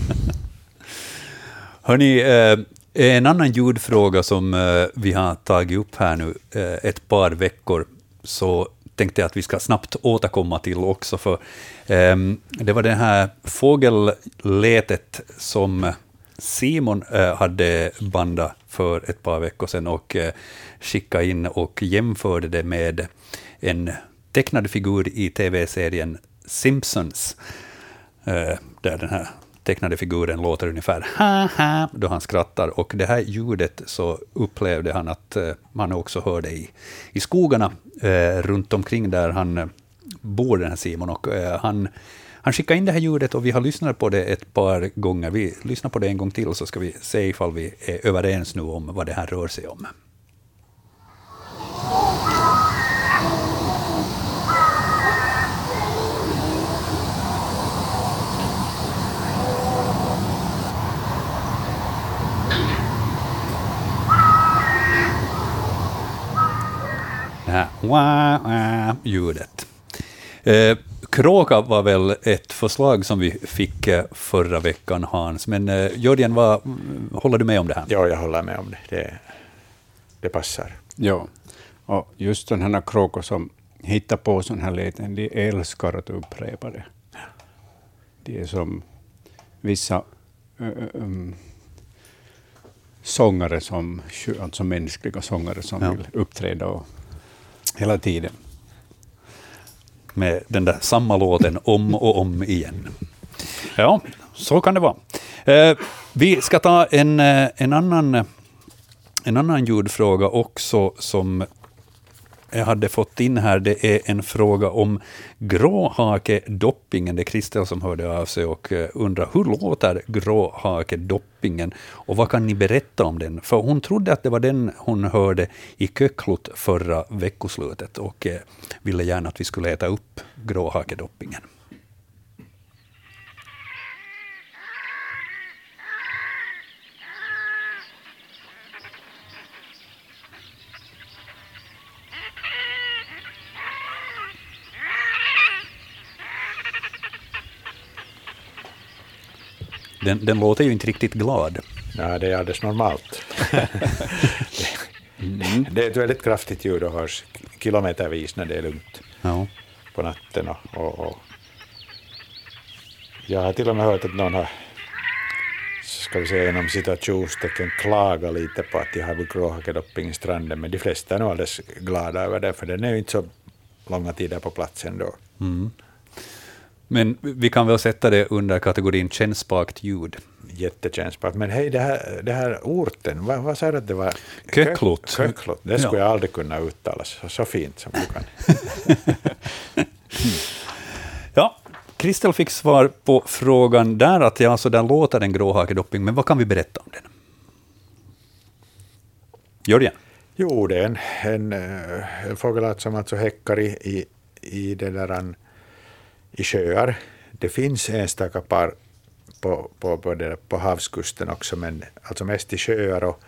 Hörni, eh, en annan ljudfråga som eh, vi har tagit upp här nu eh, ett par veckor, så tänkte jag att vi ska snabbt återkomma till också, för um, det var det här fågelletet som Simon uh, hade bandat för ett par veckor sedan och eh, uh, skickade in och jämförde det med en tecknad figur i tv-serien Simpsons, uh, där den här tecknade figuren låter ungefär ha ha då han skrattar. Och det här ljudet så upplevde han att eh, man också hörde i, i skogarna eh, runt omkring där han eh, bor, den här Simon. Och, eh, han, han skickade in det här ljudet och vi har lyssnat på det ett par gånger. Vi lyssnar på det en gång till så ska vi se ifall vi är överens nu om vad det här rör sig om. Det här wah, wah, ljudet. Eh, kråka var väl ett förslag som vi fick eh, förra veckan, Hans. Men eh, Jörgen, vad, håller du med om det här? Ja, jag håller med om det. Det, det passar. Ja, och just den här kråkor som hittar på sån här läten, de älskar att upprepa det. De är som vissa ö, um, sångare, som, alltså mänskliga sångare som Ja. vill uppträda och hela tiden. med den där samma låten om och om igen. Ja, så kan det vara. Eh, vi ska ta en, eh, en, annan, en annan ljudfråga också som jag hade fått in här. Det är en fråga om gråhakedoppingen. Det är Kristel som hörde av sig och eh, undrar hur låter gråhakedoppingen och vad kan ni berätta om den? För hon trodde att det var den hon hörde i Köklot förra veckoslutet och eh, ville gärna att vi skulle äta upp gråhakedoppingen. Den, den låter ju inte riktigt glad. Ja, det är alldeles normalt. Mm. Det är ett väldigt kraftigt ljud och hörs kilometervis när det är lugnt Ja. på natten. Och, och, och. Jag har till och med hört att någon har, ska vi säga inom citationstecken, klagat lite på att de har gråhakedopping i stranden, men de flesta är nog alldeles glada över det, för den är ju inte så långa tider på plats ändå. Men vi kan väl sätta det under kategorin kännspakt ljud. Jättekännspart. Men hej, det här, det här orten, vad, vad sa du att det var? Köklot. Kö- Köklot, det skulle Ja. jag aldrig kunna uttala så, så fint som du kan. Ja, Kristel fick svar på frågan där, att ja, så där låter en gråhakedopping, men vad kan vi berätta om den? Jörgen? Jo, det är en, en, eh, en fågelart som alltså häckar i, i, i, det där, an- i sjöar. Det finns enstaka par på, på, på, där- på havskusten också, men alltså mest i sjöar. Och,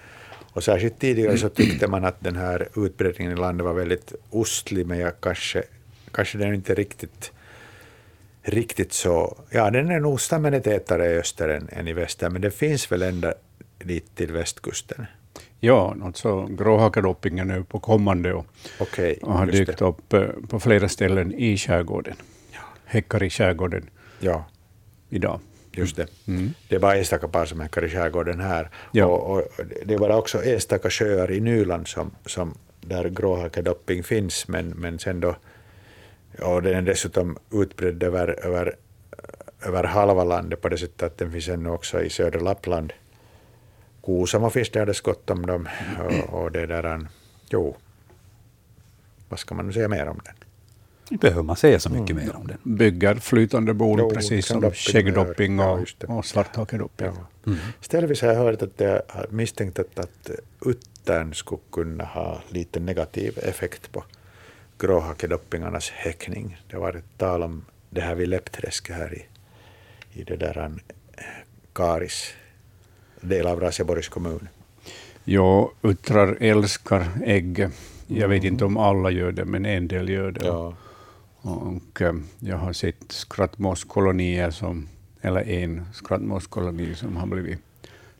och särskilt tidigare så tyckte man att den här utbredningen i landet var väldigt ostlig, men jag kanske, kanske den är inte riktigt riktigt så... Ja, den är nog stammen är tätare i öster än, än i väster, men det finns väl ända dit till västkusten. Ja, alltså gråhakedoppingen är på kommande och, Okej, och har dykt det. upp eh, på flera ställen i skärgården. Häckar i skärgården Ja, idag. just det. Mm. Det är bara enstaka par som häckar i skärgården här. Ja. Och, och det är bara också enstaka sjöar i Nyland som, som där gråhakedopping finns, men, men sen då... Och den är dessutom utbredd över, över, över halva landet på det sättet att den finns ännu också i södra Lappland. Kuusamo finns det alldeles gott om dem. Och, och det där... Jo. Vad ska man nu säga mer om den? Behöver man säga så mycket mer om den. Bygger flytande bon, Jo, precis som som dopping, skäggdopping ja, och, det. och svarthakedopping. Ja. Ställvis har jag hört att jag har misstänkt att, att uttern skulle kunna ha lite negativ effekt på gråhakedoppingarnas häckning. Det har varit tal om det här vid Läppträsket här i, i det där an, Karis, del av Raseborgs kommun. Ja, uttrar älskar ägg. Jag vet inte om alla gör det, men en del gör det. Ja. Och eh, jag har sett skrattmåskolonier, som, eller en skrattmåskoloni som har blivit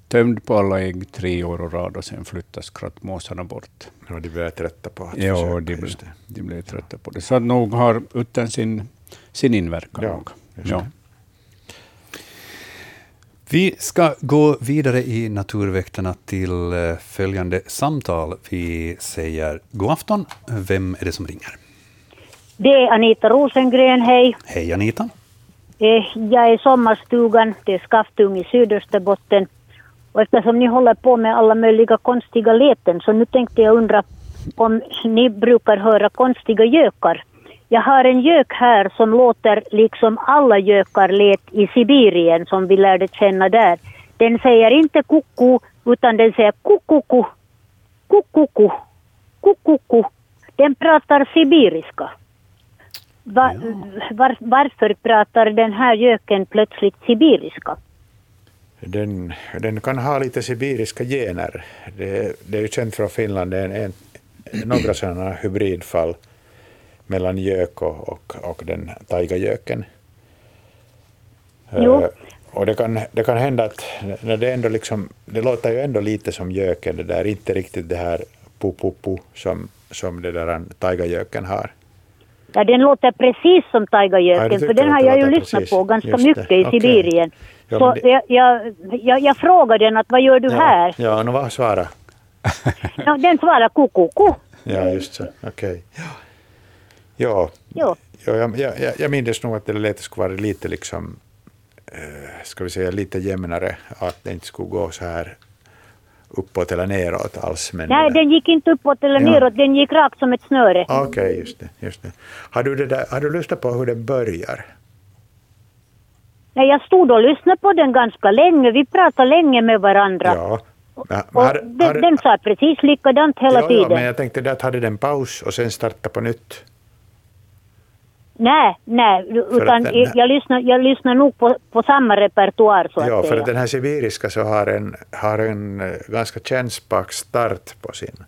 tömd på alla ägg tre år och rad och sen flyttar skrattmåsarna bort. Ja, de börjar trötta på att Ja, försöka. de, just det. de blev trötta på det. Så nog har uttern sin, sin inverkan. Ja, ja. Vi ska gå vidare i Naturväktarna till eh, följande samtal. Vi säger god afton. Vem är det som ringer? Det är Anita Rosengren, hej. Hej Anita. Eh, Jag är i sommarstugan, det är Skaftung i Sydösterbotten. Och eftersom ni håller på med alla möjliga konstiga leten så nu tänkte jag undra om ni brukar höra konstiga gökar. Jag har en gök här som låter liksom alla gökar lät i Sibirien som vi lärde känna där. Den säger inte koko utan den säger kukuku, kukuku, kukuku. Den pratar sibiriska. Va, var, varför pratar den här göken plötsligt sibiriska? Den, den kan ha lite sibiriska gener. Det, det är ju känt från Finland, det är en, en, några sådana hybridfall mellan gök och, och, och den taigagöken. Jo. Eh, och det kan, det kan hända att när det, ändå liksom, det låter ju ändå lite som göken, det där, inte riktigt det här pu-pu-pu som, som det där taigagöken har. Ja, den låter precis som Ja, taigagöken, du för den har det jag ju lyssnat precis. på ganska Just det, mycket i okej. Sibirien. Ja, Så det- jag, jag, jag, jag frågade den att vad gör du här? Ja, nu vad svara? Ja, den svarade kukuku. Ja, just så. Okej. Ja, Jo. ja jag, jag, jag- jag minns nog att det lät skulle vara lite liksom, eh, ska vi säga lite jämnare, att det inte skulle gå så här uppåt eller neråt alls. Men, Nej, den gick inte uppåt eller Ja. neråt, den gick rakt som ett snöre. Okej, just det. Just det. Har, du det där, har du lyssnat på hur den börjar? Nej, jag stod och lyssnade på den ganska länge. Vi pratade länge med varandra. Ja. Men, Och har- den, har- den sa precis likadant hela ja, tiden. Ja, men jag tänkte att hade den paus och sen starta på nytt. Nej, nej, utan den- jag, jag, lyssnar, jag lyssnar nog på, på samma repertoar så att Ja, för säga. att den här sibiriska så har en, har en eh, ganska kännspak start på sin,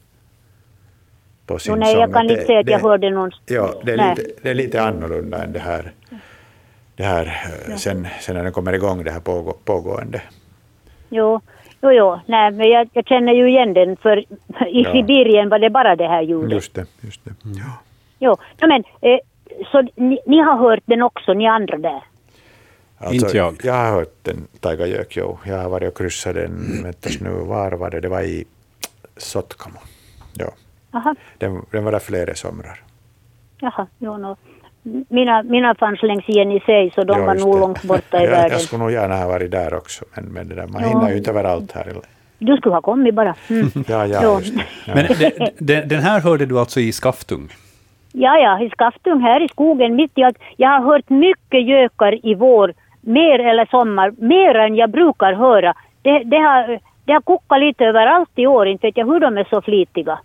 på sin Jo, nej, jag sång. kan Det- inte säga att jag hörde någon... Ja, det är, nej. lite, det är lite annorlunda än det här, det här eh, sen, sen när den kommer igång, det här pågå, pågående. Jo, jo, jo. Nej, men jag, jag känner ju igen den för i Ja. Sibirien var det bara det här ljudet. Just det. Just det. Ja. Jo, ja, men eh, så ni, ni har hört den också, ni andra där? Inte jag. Jag har hört den, Taigagök, jo. Jag har varit och kryssat den, väntas nu, var var det? Det var i Sotkamo. Ja. Aha, Den, den var där flera somrar. jaha, jo, no. Mina, mina fanns längs Jenisej så de Ja, var nog det. långt borta i jag, världen. Jag skulle nog gärna ha varit där också, men, men det där, man Ja. hinner ju inte överallt här. Du skulle ha kommit bara. Mm. Ja, ja, Jo. Ja. Men det, det, den här hörde du alltså i Skaftung? Ja, ja, i Skaftung här i skogen mitt i allt. Jag har hört mycket gökar i vår, mer eller sommar, mer än jag brukar höra. Det, det, har, det har kokat lite överallt i år, inte vet jag hur de är så flitiga.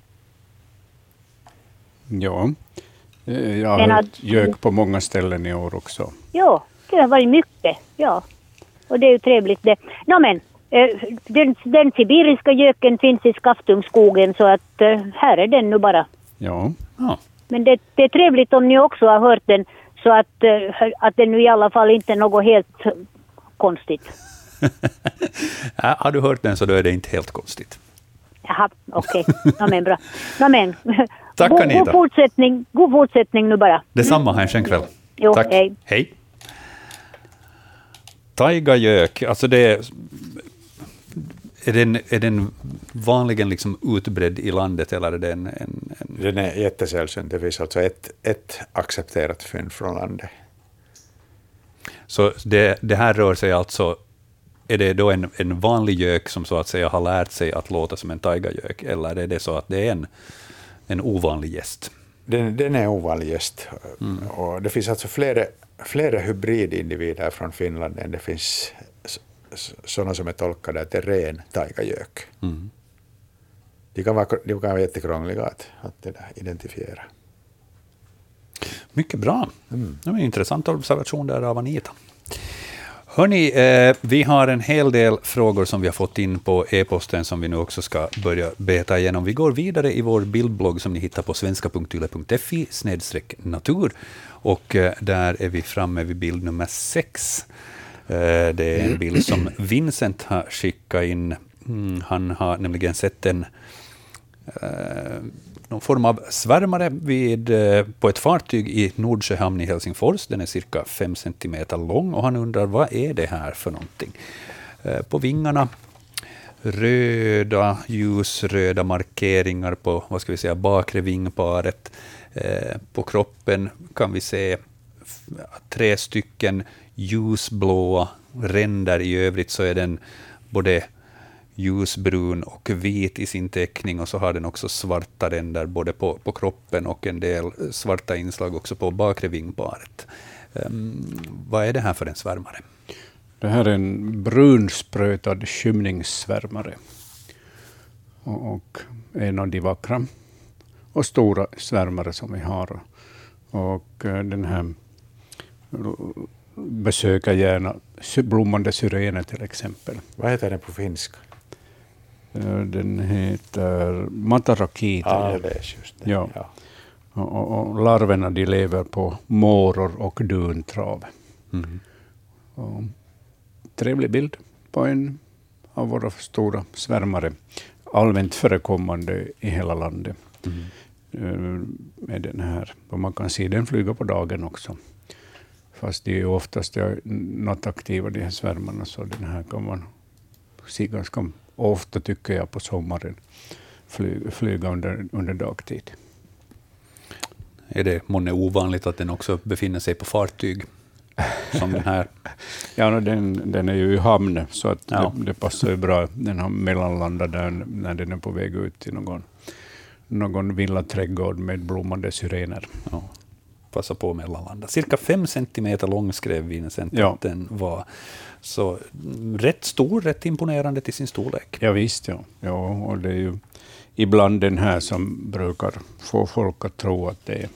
Ja. Eh, Jag har Men hört att- gök på många ställen i år också. Ja, det har varit mycket, ja. Och det är ju trevligt det. Nå men, eh, den, den sibiriska göken finns i Skaftungskogen så att eh, här är den nu bara. Ja. Ja. Men det, det är trevligt om ni också har hört den så att, eh, att det nu i alla fall inte är något helt konstigt. Ja, har du hört den så då är det inte helt konstigt. Jaha, okej. Nå men bra. Nå men. Tack, god, Anita. god, fortsättning, god fortsättning nu bara. Detsamma, ha en skön kväll. Jo, Tack. hej. Hej. Taigagök, alltså det är... Är den, är den vanligen liksom utbredd i landet eller är det en, en, en Den är jättesällsynt. Det finns alltså ett, ett accepterat fynd från landet. Så det, det här rör sig alltså, är det då en, en vanlig gök som så att säga har lärt sig att låta som en taigagök, eller är det så att det är en, en ovanlig gäst? Den, den är ovanlig gäst. Och det finns alltså flera, flera hybridindivider från Finland än det finns sådana som är tolkade är ren taigagök. Mm. De kan vara, de kan vara jättekrångliga att, att identifiera. Mycket bra. Det var en intressant observation där av Anita. Hörni, eh, vi har en hel del frågor som vi har fått in på e-posten som vi nu också ska börja beta igenom. Vi går vidare i vår bildblogg som ni hittar på svenska.yle.fi natur. Och eh, där är vi framme vid bild nummer sex. Eh, det är en bild som Vincent har skickat in. Mm, han har nämligen sett en eh, någon form av svärmare vid, eh, på ett fartyg i Nordsjöhamn i Helsingfors. Den är cirka 5 centimeter lång och han undrar vad är det här för någonting? På vingarna röda, ljusröda markeringar på vad ska vi säga, bakre vingparet. På kroppen kan vi se tre stycken ljusblåa ränder. I övrigt så är den både ljusbrun och vit i sin teckning och så har den också svarta ränder både på, på kroppen och en del svarta inslag också på bakre vingparet. Um, vad är det här för en svärmare? Det här är en brunsprötad skymningssvärmare. Och, och en av de vackra och stora svärmare som vi har. Och eh, den här besöker gärna blommande syrener till exempel. Vad heter den på finska? Eh, den heter Matarakita. Det. Ja. ja. Och, och, larverna de lever på måror och duntrav. Mm. Och, trevlig bild på en av våra stora svärmare. Allmänt förekommande i hela landet. Mm. Med den här. Och man kan se den flyga på dagen också. Fast de är oftast nattaktiva, de här svärmarna, så den här kan man se ganska ofta, tycker jag, på sommaren flyga, flyga under, under dagtid. Är det månne ovanligt att den också befinner sig på fartyg? Som den här? ja, den, den är ju i hamn, så att ja. det, det, passar ju bra. Den har mellanlandat där när den är på väg ut till någon, någon villaträdgård med blommande syrener. Ja passa på att mellanlanda. Cirka fem centimeter lång skrev Vincent ja. att den var. Så rätt stor, rätt imponerande till sin storlek. Ja, visst, ja. ja och det är ju ibland den här som brukar få folk att tro att det är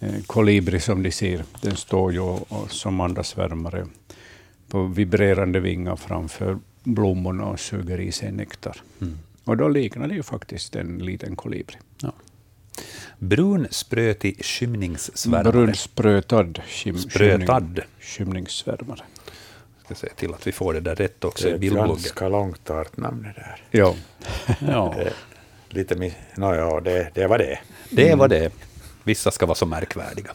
eh, kolibri som de ser. Den står ju som andasvärmare på vibrerande vingar framför blommorna och suger i sig nektar. Mm. Och då liknar det ju faktiskt en liten kolibri. Ja. Brun sprötig skymningssvärmare. Brunsprötad skim, Sprötad. skymningssvärmare. Ska se till att vi får det där rätt också det är i ett ganska långt artnamn det där. Ja. ja. Lite, no, ja, det, det var det. Det var det. Vissa ska vara så märkvärdiga.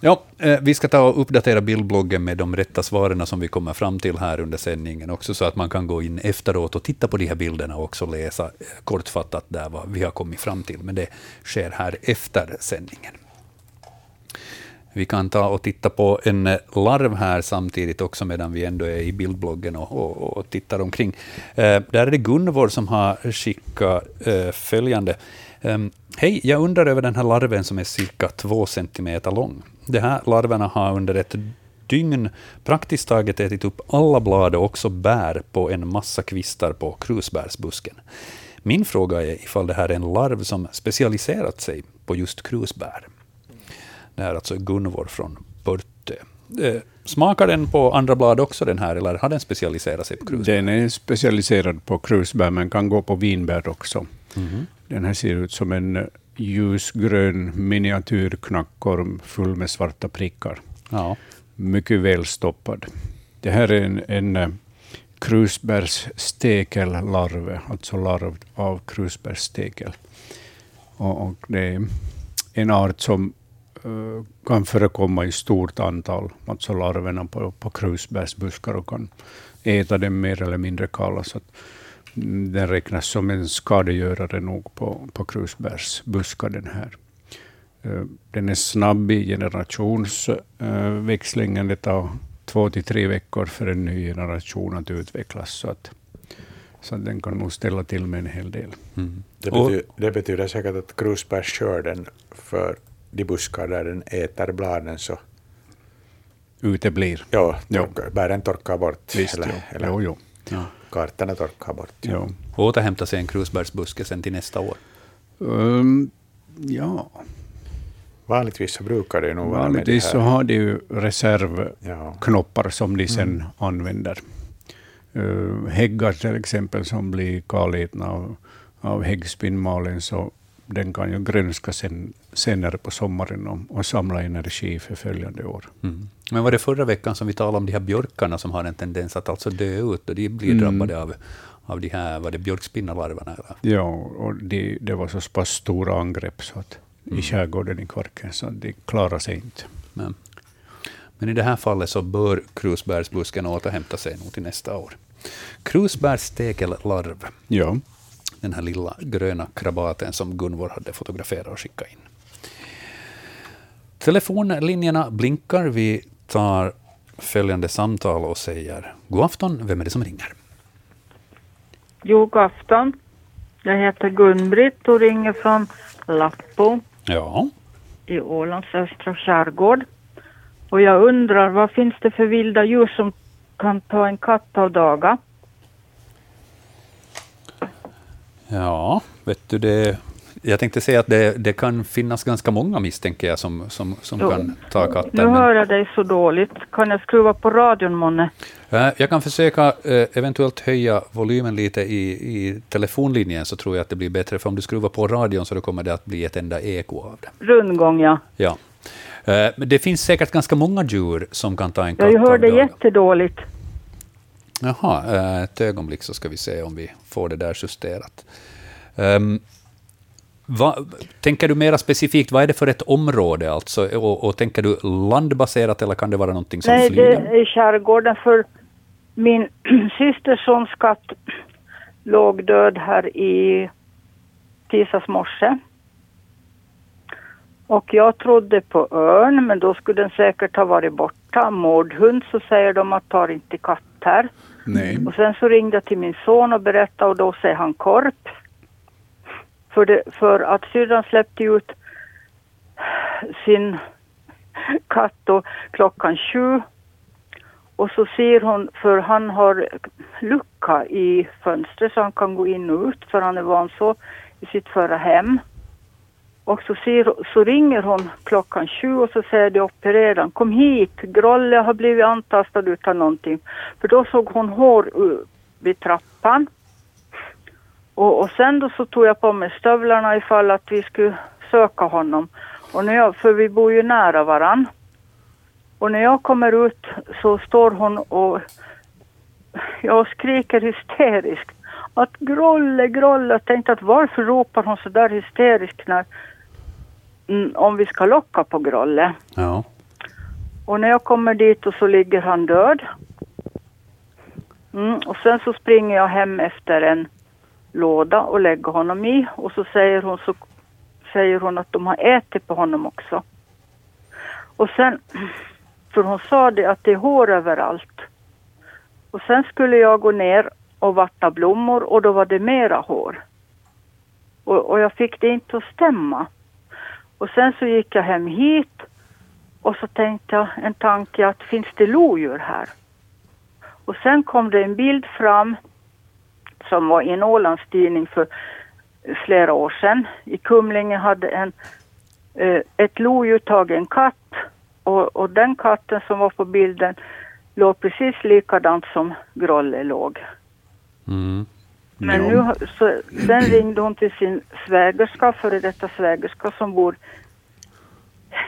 Ja, eh, vi ska ta och uppdatera bildbloggen med de rätta svaren som vi kommer fram till här under sändningen också, så att man kan gå in efteråt och titta på de här bilderna och också läsa eh, kortfattat där vad vi har kommit fram till. Men det sker här efter sändningen. Vi kan ta och titta på en eh, larv här samtidigt också medan vi ändå är i bildbloggen och, och, och tittar omkring. Eh, där är det Gunvor som har skickat eh, följande. Um, Hej, jag undrar över den här larven som är cirka två centimeter lång. De här larverna har under ett dygn praktiskt taget ätit upp alla blad och också bär på en massa kvistar på krusbärsbusken. Min fråga är ifall det här är en larv som specialiserat sig på just krusbär. Det här är alltså Gunvor från Pörtö. Ehm, smakar den på andra blad också, den här, eller har den specialiserat sig på krusbär? Den är specialiserad på krusbär, men kan gå på vinbär också. Mm. Den här ser ut som en ljusgrön miniatyrknackorm full med svarta prickar. Ja. Mycket välstoppad. Det här är en, en eh, krusbärsstekellarve, alltså larv av krusbärsstekel. Och, och det är en art som uh, kan förekomma i stort antal, alltså larverna på, på krusbärsbuskar och kan äta dem mer eller mindre kalla. Så den räknas som en skadegörare nog på, på krusbärsbuskar. Den, här. Eh, den är snabb i generationsväxlingen. Det tar två till tre veckor för en ny generation att utvecklas. Så att, så att den kan nog ställa till med en hel del. Mm. Det, betyder, det betyder säkert att krusbärsskörden för de buskar där den äter bladen så uteblir. Ja, torkar, bären torkar bort. Visst, eller, ja. Eller, jo, jo. Ja kartorna torkar bort. Ja. Återhämta sig en krusbärsbuske sen till nästa år? Um, ja. Vanligtvis så brukar det nog vara Vanligtvis så har de ju reservknoppar ja. som de sen mm. använder. Uh, häggar till exempel som blir kalätna av, av häggspinnmalen, så den kan ju grönska sen, senare på sommaren och, och samla energi för följande år. Mm. Men var det förra veckan som vi talade om de här björkarna som har en tendens att alltså dö ut och de blir mm. drabbade av, av de här var det björkspinnalarverna? Ja, och det, det var så pass stora angrepp så att, mm. i skärgården i Kvarken, så de klarar sig inte. Men, men i det här fallet så bör krusbärsbusken återhämta sig nog till nästa år. Krusbärsstekellarv. Ja den här lilla gröna krabaten som Gunvor hade fotograferat och skickat in. Telefonlinjerna blinkar. Vi tar följande samtal och säger god afton, vem är det som ringer? Jo, god afton. Jag heter Gun-Britt och ringer från Lappo Ja, i Ålands östra skärgård. Och jag undrar, vad finns det för vilda djur som kan ta en katt av daga? Ja, vet du det... Jag tänkte säga att det, det kan finnas ganska många misstänker jag som, som, som Jo. kan ta katter. Nu men- hör jag dig så dåligt. Kan jag skruva på radion månne? Eh, Jag kan försöka eh, eventuellt höja volymen lite i, i telefonlinjen, så tror jag att det blir bättre. För om du skruvar på radion så kommer det att bli ett enda eko av det. Rundgång, ja. Ja. Eh, Men det finns säkert ganska många djur som kan ta en katt Jag av hör dig dagen. jättedåligt. Jaha, eh, ett ögonblick så ska vi se om vi får det där justerat. Um, vad, tänker du mera specifikt, vad är det för ett område alltså? Och, och tänker du landbaserat eller kan det vara någonting som Nej, det flyger? är i skärgården för min systersons katt låg död här i tisdags morse. Och jag trodde på örn, men då skulle den säkert ha varit borta. Mordhund så säger de att tar inte katt här. Nej. Och sen så ringde jag till min son och berättade och då säger han korp. För, det, för att syrran släppte ut sin katt då klockan sju. Och så ser hon, för han har lucka i fönstret så han kan gå in och ut för han är van så i sitt förra hem. Och så, ser, så ringer hon klockan sju och så säger de opereraren, kom hit, Grolle har blivit antastad utan någonting. För då såg hon hår vid trappan. Och, och sen då så tog jag på mig stövlarna ifall att vi skulle söka honom. Och när jag, för vi bor ju nära varann. Och när jag kommer ut så står hon och jag skriker hysteriskt att Grolle, Grolle. Jag tänkte att varför ropar hon så där hysteriskt när, om vi ska locka på Grolle. Ja. Och när jag kommer dit och så ligger han död. Mm, och sen så springer jag hem efter en låda och lägger honom i och så säger hon, så säger hon att de har ätit på honom också. Och sen, för hon sa det att det är hår överallt. Och sen skulle jag gå ner och vattna blommor och då var det mera hår. Och, och jag fick det inte att stämma. Och sen så gick jag hem hit och så tänkte jag en tanke att finns det lodjur här? Och sen kom det en bild fram som var i en Ålandstidning för flera år sedan. I Kumlinge hade en, eh, ett lodjur tagit en katt och, och den katten som var på bilden låg precis likadant som Grolle låg. Mm. Men Jo. nu, så, sen ringde hon till sin svägerska, före detta svägerska som bor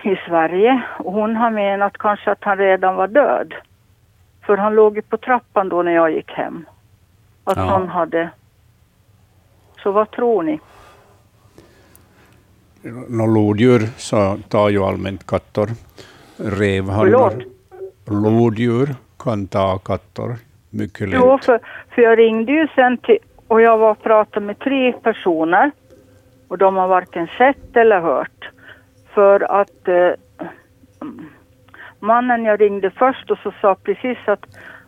i Sverige. Och hon har menat kanske att han redan var död. För han låg ju på trappan då när jag gick hem. Att Ja. någon hade... Så vad tror ni? Nå, lodjur så tar ju allmänt katter. Rävhandlar. Förlåt? Lodjur kan ta katter mycket lätt. Jo, för, för jag ringde ju sen till... Och jag var och pratade med tre personer. Och de har varken sett eller hört. För att eh, mannen jag ringde först och så sa precis att,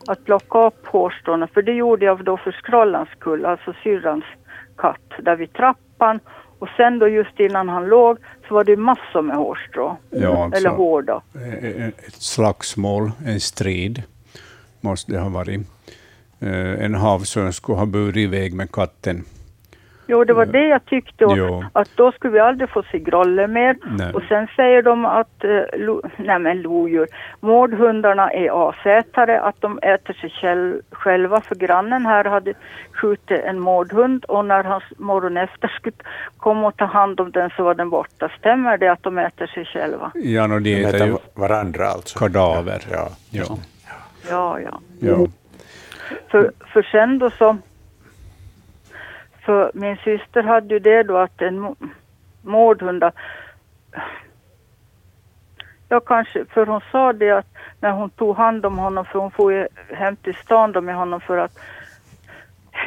att plocka upp hårstråna. För det gjorde jag då för skrollans skull, alltså syrrans katt. Där vid trappan. Och sen då just innan han låg så var det massor med hårstrå. Ja, alltså. Eller hår då. Eh, Ett slagsmål, en strid, måste det ha varit. Eh, En havsörn skulle ha burit iväg med katten. Jo, det var det jag tyckte. Och Jo. Att då skulle vi aldrig få se Grolle mer. Nej. Och sen säger de att, eh, lo, nej men lodjur, mårdhundarna är asätare, att de äter sig själv, själva. För grannen här hade skjutit en mårdhund och när han morgon efter skulle komma och ta hand om den så var den borta. Stämmer det att de äter sig själva? Ja, no, de De äter ju varandra alltså. kadaver. Ja. Ja. Ja, ja. Ja. För, för sen då så... För min syster hade ju det då att en mårdhund... Ja, kanske, för hon sa det att när hon tog hand om honom, för hon får ju hem till stan då med honom för att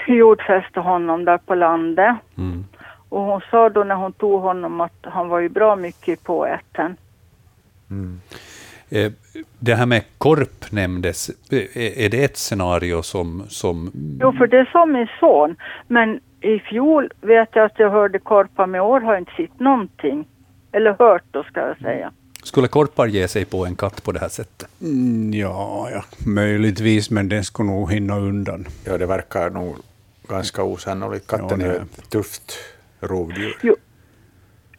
jordfästa honom där på landet. Mm. Och hon sa då när hon tog honom att han var ju bra mycket på äten. Eh, Det här med korp nämndes. Eh, Är det ett scenario som... som Jo, för det sa min son. Men i fjol vet jag att jag hörde korpar, men i år har jag inte sett någonting. Eller hört då, ska jag säga. skulle korpar ge sig på en katt på det här sättet? Mm, ja, ja, möjligtvis, men den skulle nog hinna undan. Ja, det verkar nog ganska osannolikt. Katten Ja, är ett tufft rovdjur. Jo,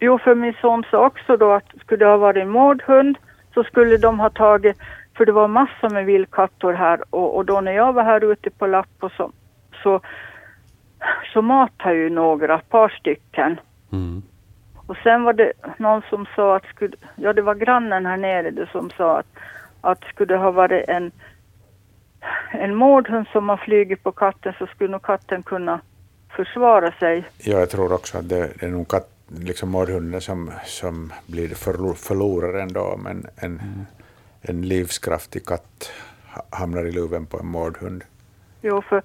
jo, för min son sa också då att skulle det ha varit en mårdhund så skulle de ha tagit, för det var massor med vildkattor här och, och då när jag var här ute på lapp och så, så, så matade ju några, ett par stycken. Mm. Och sen var det någon som sa att, skulle, ja det var grannen här nere som sa att, att skulle det ha varit en, en mårdhund som har flugit på katten så skulle nog katten kunna försvara sig. Ja, jag tror också att det, det är nog katt, liksom mårdhunden som, som blir förlo- förloraren då, men en, en livskraftig katt ha- hamnar i luven på en mårdhund. Jo, för,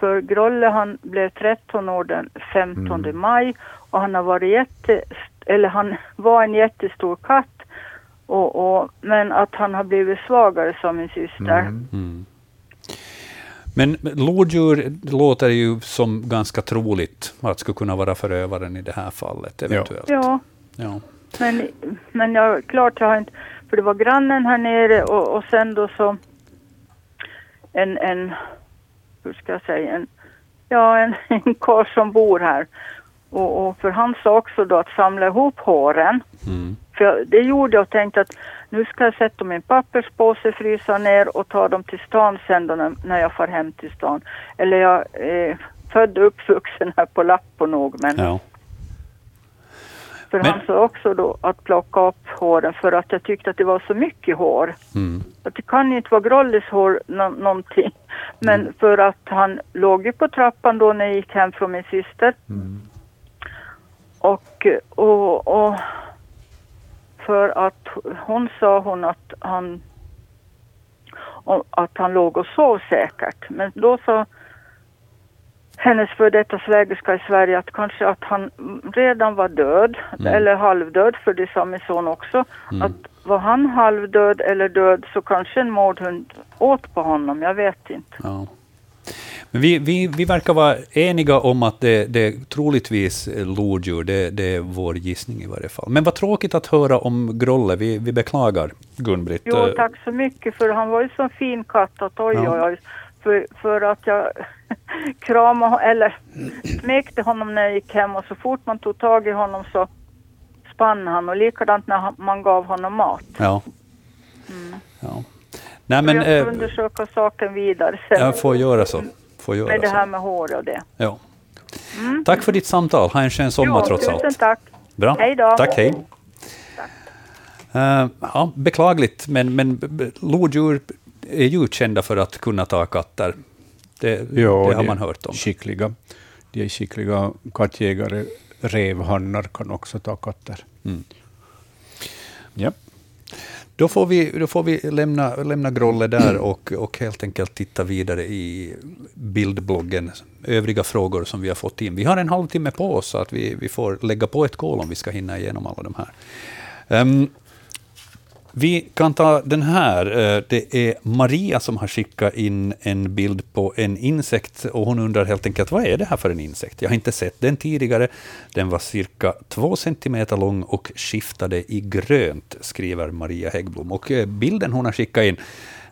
för Grolle han blev 13 år den 15 maj och han har varit jätte, eller han var en jättestor katt och, och, men att han har blivit svagare som min syster. Mm. Men lodjur låter ju som ganska troligt att skulle kunna vara förövaren i det här fallet, eventuellt. Ja, Ja. men, men jag, klart jag har inte, för det var grannen här nere och, och sen då så en, en, hur ska jag säga, en, ja en, en karl som bor här. Och, och för han sa också då att samla ihop håren. Mm. För jag, det gjorde jag och tänkte att nu ska jag sätta dem i en papperspåse, frysa ner och ta dem till stan sen då när, jag far hem till stan. Eller jag är född och uppvuxen här på Lappo nog men Ja. för Men- han sa också då att plocka upp håren för att jag tyckte att det var så mycket hår. Mm. Att det kan ju inte vara Grollis hår nå- någonting. Men för att han låg ju på trappan då när jag gick hem från min syster. Och, och, och för att hon sa hon att han att han låg och sov säkert. Men då sa hennes för detta svägerska i Sverige att kanske att han redan var död eller halvdöd för det sa min son också. Att var han halvdöd eller död så kanske en mordhund åt på honom, jag vet inte. Ja. Men vi, vi, vi verkar vara eniga om att det, det är troligtvis är lodjur, det, det är vår gissning i varje fall. Men vad tråkigt att höra om Grolle, vi, vi beklagar Gun-Britt. Jo, Eh, tack så mycket för han var ju så fin katt att oj, Ja. oj, oj. För, för att jag kramade eller smekte honom när jag gick hem och så fort man tog tag i honom så spann han och likadant när man gav honom mat. Ja. ja. Nej, Men, men jag ska eh, undersöka saken vidare sen jag får göra så. Får med göra det här med hår och det. Ja. Tack för ditt samtal. Ha en skön sommar jo, trots tusen allt. tack. Bra. Hej då. Tack, hej. Eh, ja, beklagligt, men, men lodjur är ju kända för att kunna ta katter. Det, Ja, det har de man hört om. Skickliga. De är skickliga kattjägare. Revhannar kan också ta katter. Mm. Ja. Då får vi, då får vi lämna, lämna Grolle där och, och helt enkelt titta vidare i bildbloggen. Övriga frågor som vi har fått in. Vi har en halvtimme på oss, så att vi, vi får lägga på ett kol om vi ska hinna igenom alla de här. Ehm, vi kan ta den här. Eh, det är Maria som har skickat in en bild på en insekt och hon undrar helt enkelt vad är det här för en insekt? Jag har inte sett den tidigare. Den var cirka två centimeter lång och skiftade i grönt, skriver Maria Häggblom. Och eh, bilden hon har skickat in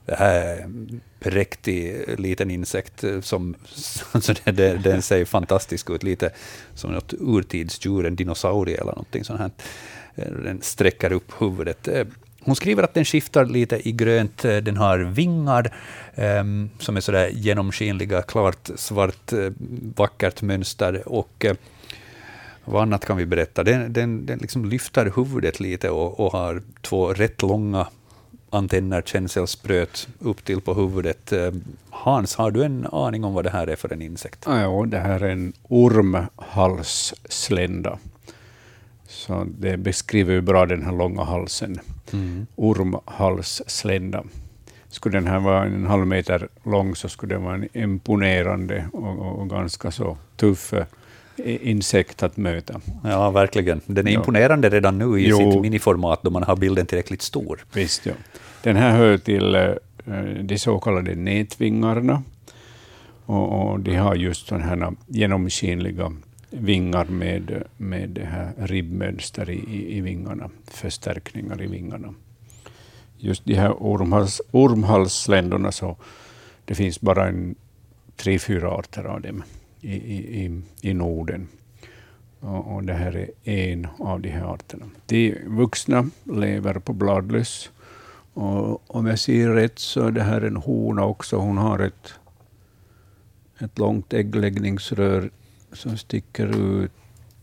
det här är en präktig eh, liten insekt som alltså den, den ser fantastisk ut, lite som något urtidsdjur, en dinosaurie eller någonting sånt här. Den sträcker upp huvudet. Hon skriver att den skiftar lite i grönt. Eh, den har vingar um, som är sådär genomskinliga, klart svart, eh, vackert mönster. Och uh, vad annat kan vi berätta? Den, den, den liksom lyfter huvudet lite och, och har två rätt långa antenner, känselspröt upp till på huvudet. Hans, har du en aning om vad det här är för en insekt? Ja, det här är en ormhalsslända. Så det beskriver ju bra den här långa halsen. Mm. Ormhalsslända. Skulle den här vara en halv meter lång så skulle den vara en imponerande och, och, och ganska så tuff eh, insekt att möta. Ja, verkligen. Den är Ja. imponerande redan nu i Jo. sitt miniformat, då man har bilden tillräckligt stor. Visst, ja. Den här hör till eh, de så kallade nätvingarna. Och, och de har just sådana här genomskinliga vingar med, med det här ribbmönster i, i, i vingarna, förstärkningar i vingarna. Just de här ormhals, ormhalsländorna, så det finns bara en, tre, fyra arter av dem i, i, i, i Norden. Och, och det här är en av de här arterna. De vuxna lever på bladlöss. Och om jag ser rätt så är det här en hona också. Hon har ett, ett långt äggläggningsrör som sticker ut.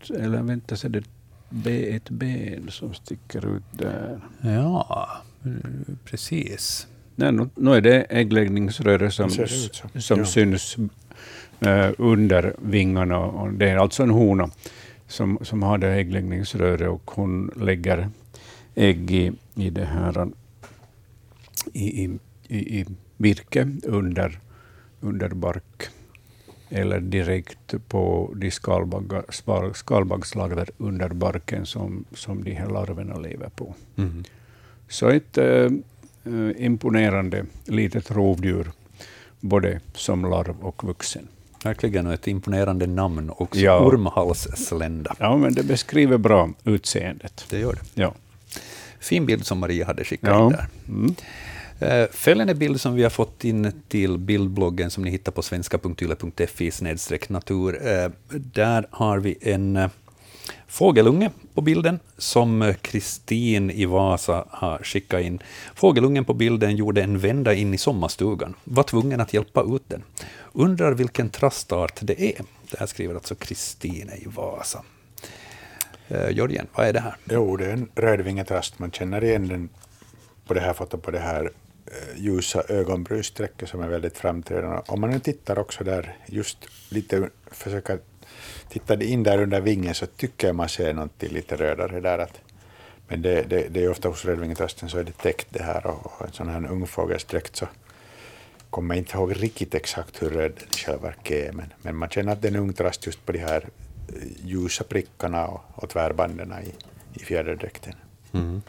Eller vänta, så är det be- ett ben som sticker ut där. Ja, precis. Nej, nu, nu är det äggläggningsröret som, Det som Ja. syns eh, under vingarna. Och det är alltså en hona som, som har det äggläggningsröret och hon lägger ägg i, i det här i, i, i, i virke under, under bark eller direkt på de skalbaggslarver under barken som, som de här larverna lever på. Mm. Så ett eh, imponerande litet rovdjur, både som larv och vuxen. Verkligen, och ett imponerande namn också. Ja. Ormhalsslända. Ja, men det beskriver bra utseendet. Det gör det. Ja. Fin bild som Maria hade skickat Ja. in där. Mm. Eh, Följande bild som vi har fått in till bildbloggen som ni hittar på svenska.yle.fi natur. Eh, där har vi en eh, fågelunge på bilden som Kristin i Vasa har skickat in. Fågelungen på bilden gjorde en vända in i sommarstugan, var tvungen att hjälpa ut den. Undrar vilken trastart det är. Det här skriver alltså Kristin i Vasa. Eh, Jörgen, vad är det här? Jo, det är en rödvingetrast. Man känner igen den på det här fotot på det här Eh, ljusa ögonbrynsträcket som är väldigt framträdande. Om man nu tittar också där, just lite försöker titta in där under vingen så tycker jag man ser någonting lite rödare där. Att, men det, det, det är ofta hos rödvingetrasten så är det täckt det här och, och en sån här ungfågelsdräkt så kommer jag inte ihåg riktigt exakt hur röd den i själva verket är, men, men man känner att det är en ung trast just på de här eh, ljusa prickarna och, och tvärbanden i, i fjäderdräkten. Mm.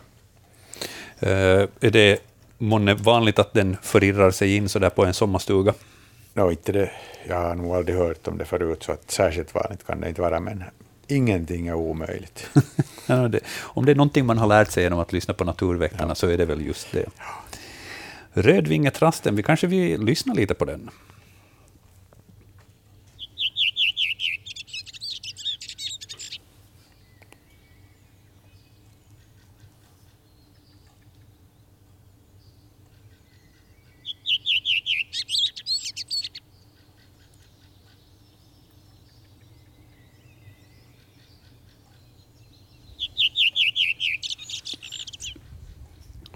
Eh, Är det månne vanligt att den förirrar sig in så där på en sommarstuga? Nå, inte det, jag har nog aldrig hört om det förut, så att särskilt vanligt kan det inte vara, men ingenting är omöjligt. Ja, om det är någonting man har lärt sig genom att lyssna på Naturväktarna så är det väl just det. Rödvingetrasten, vi kanske vi lyssnar lite på den.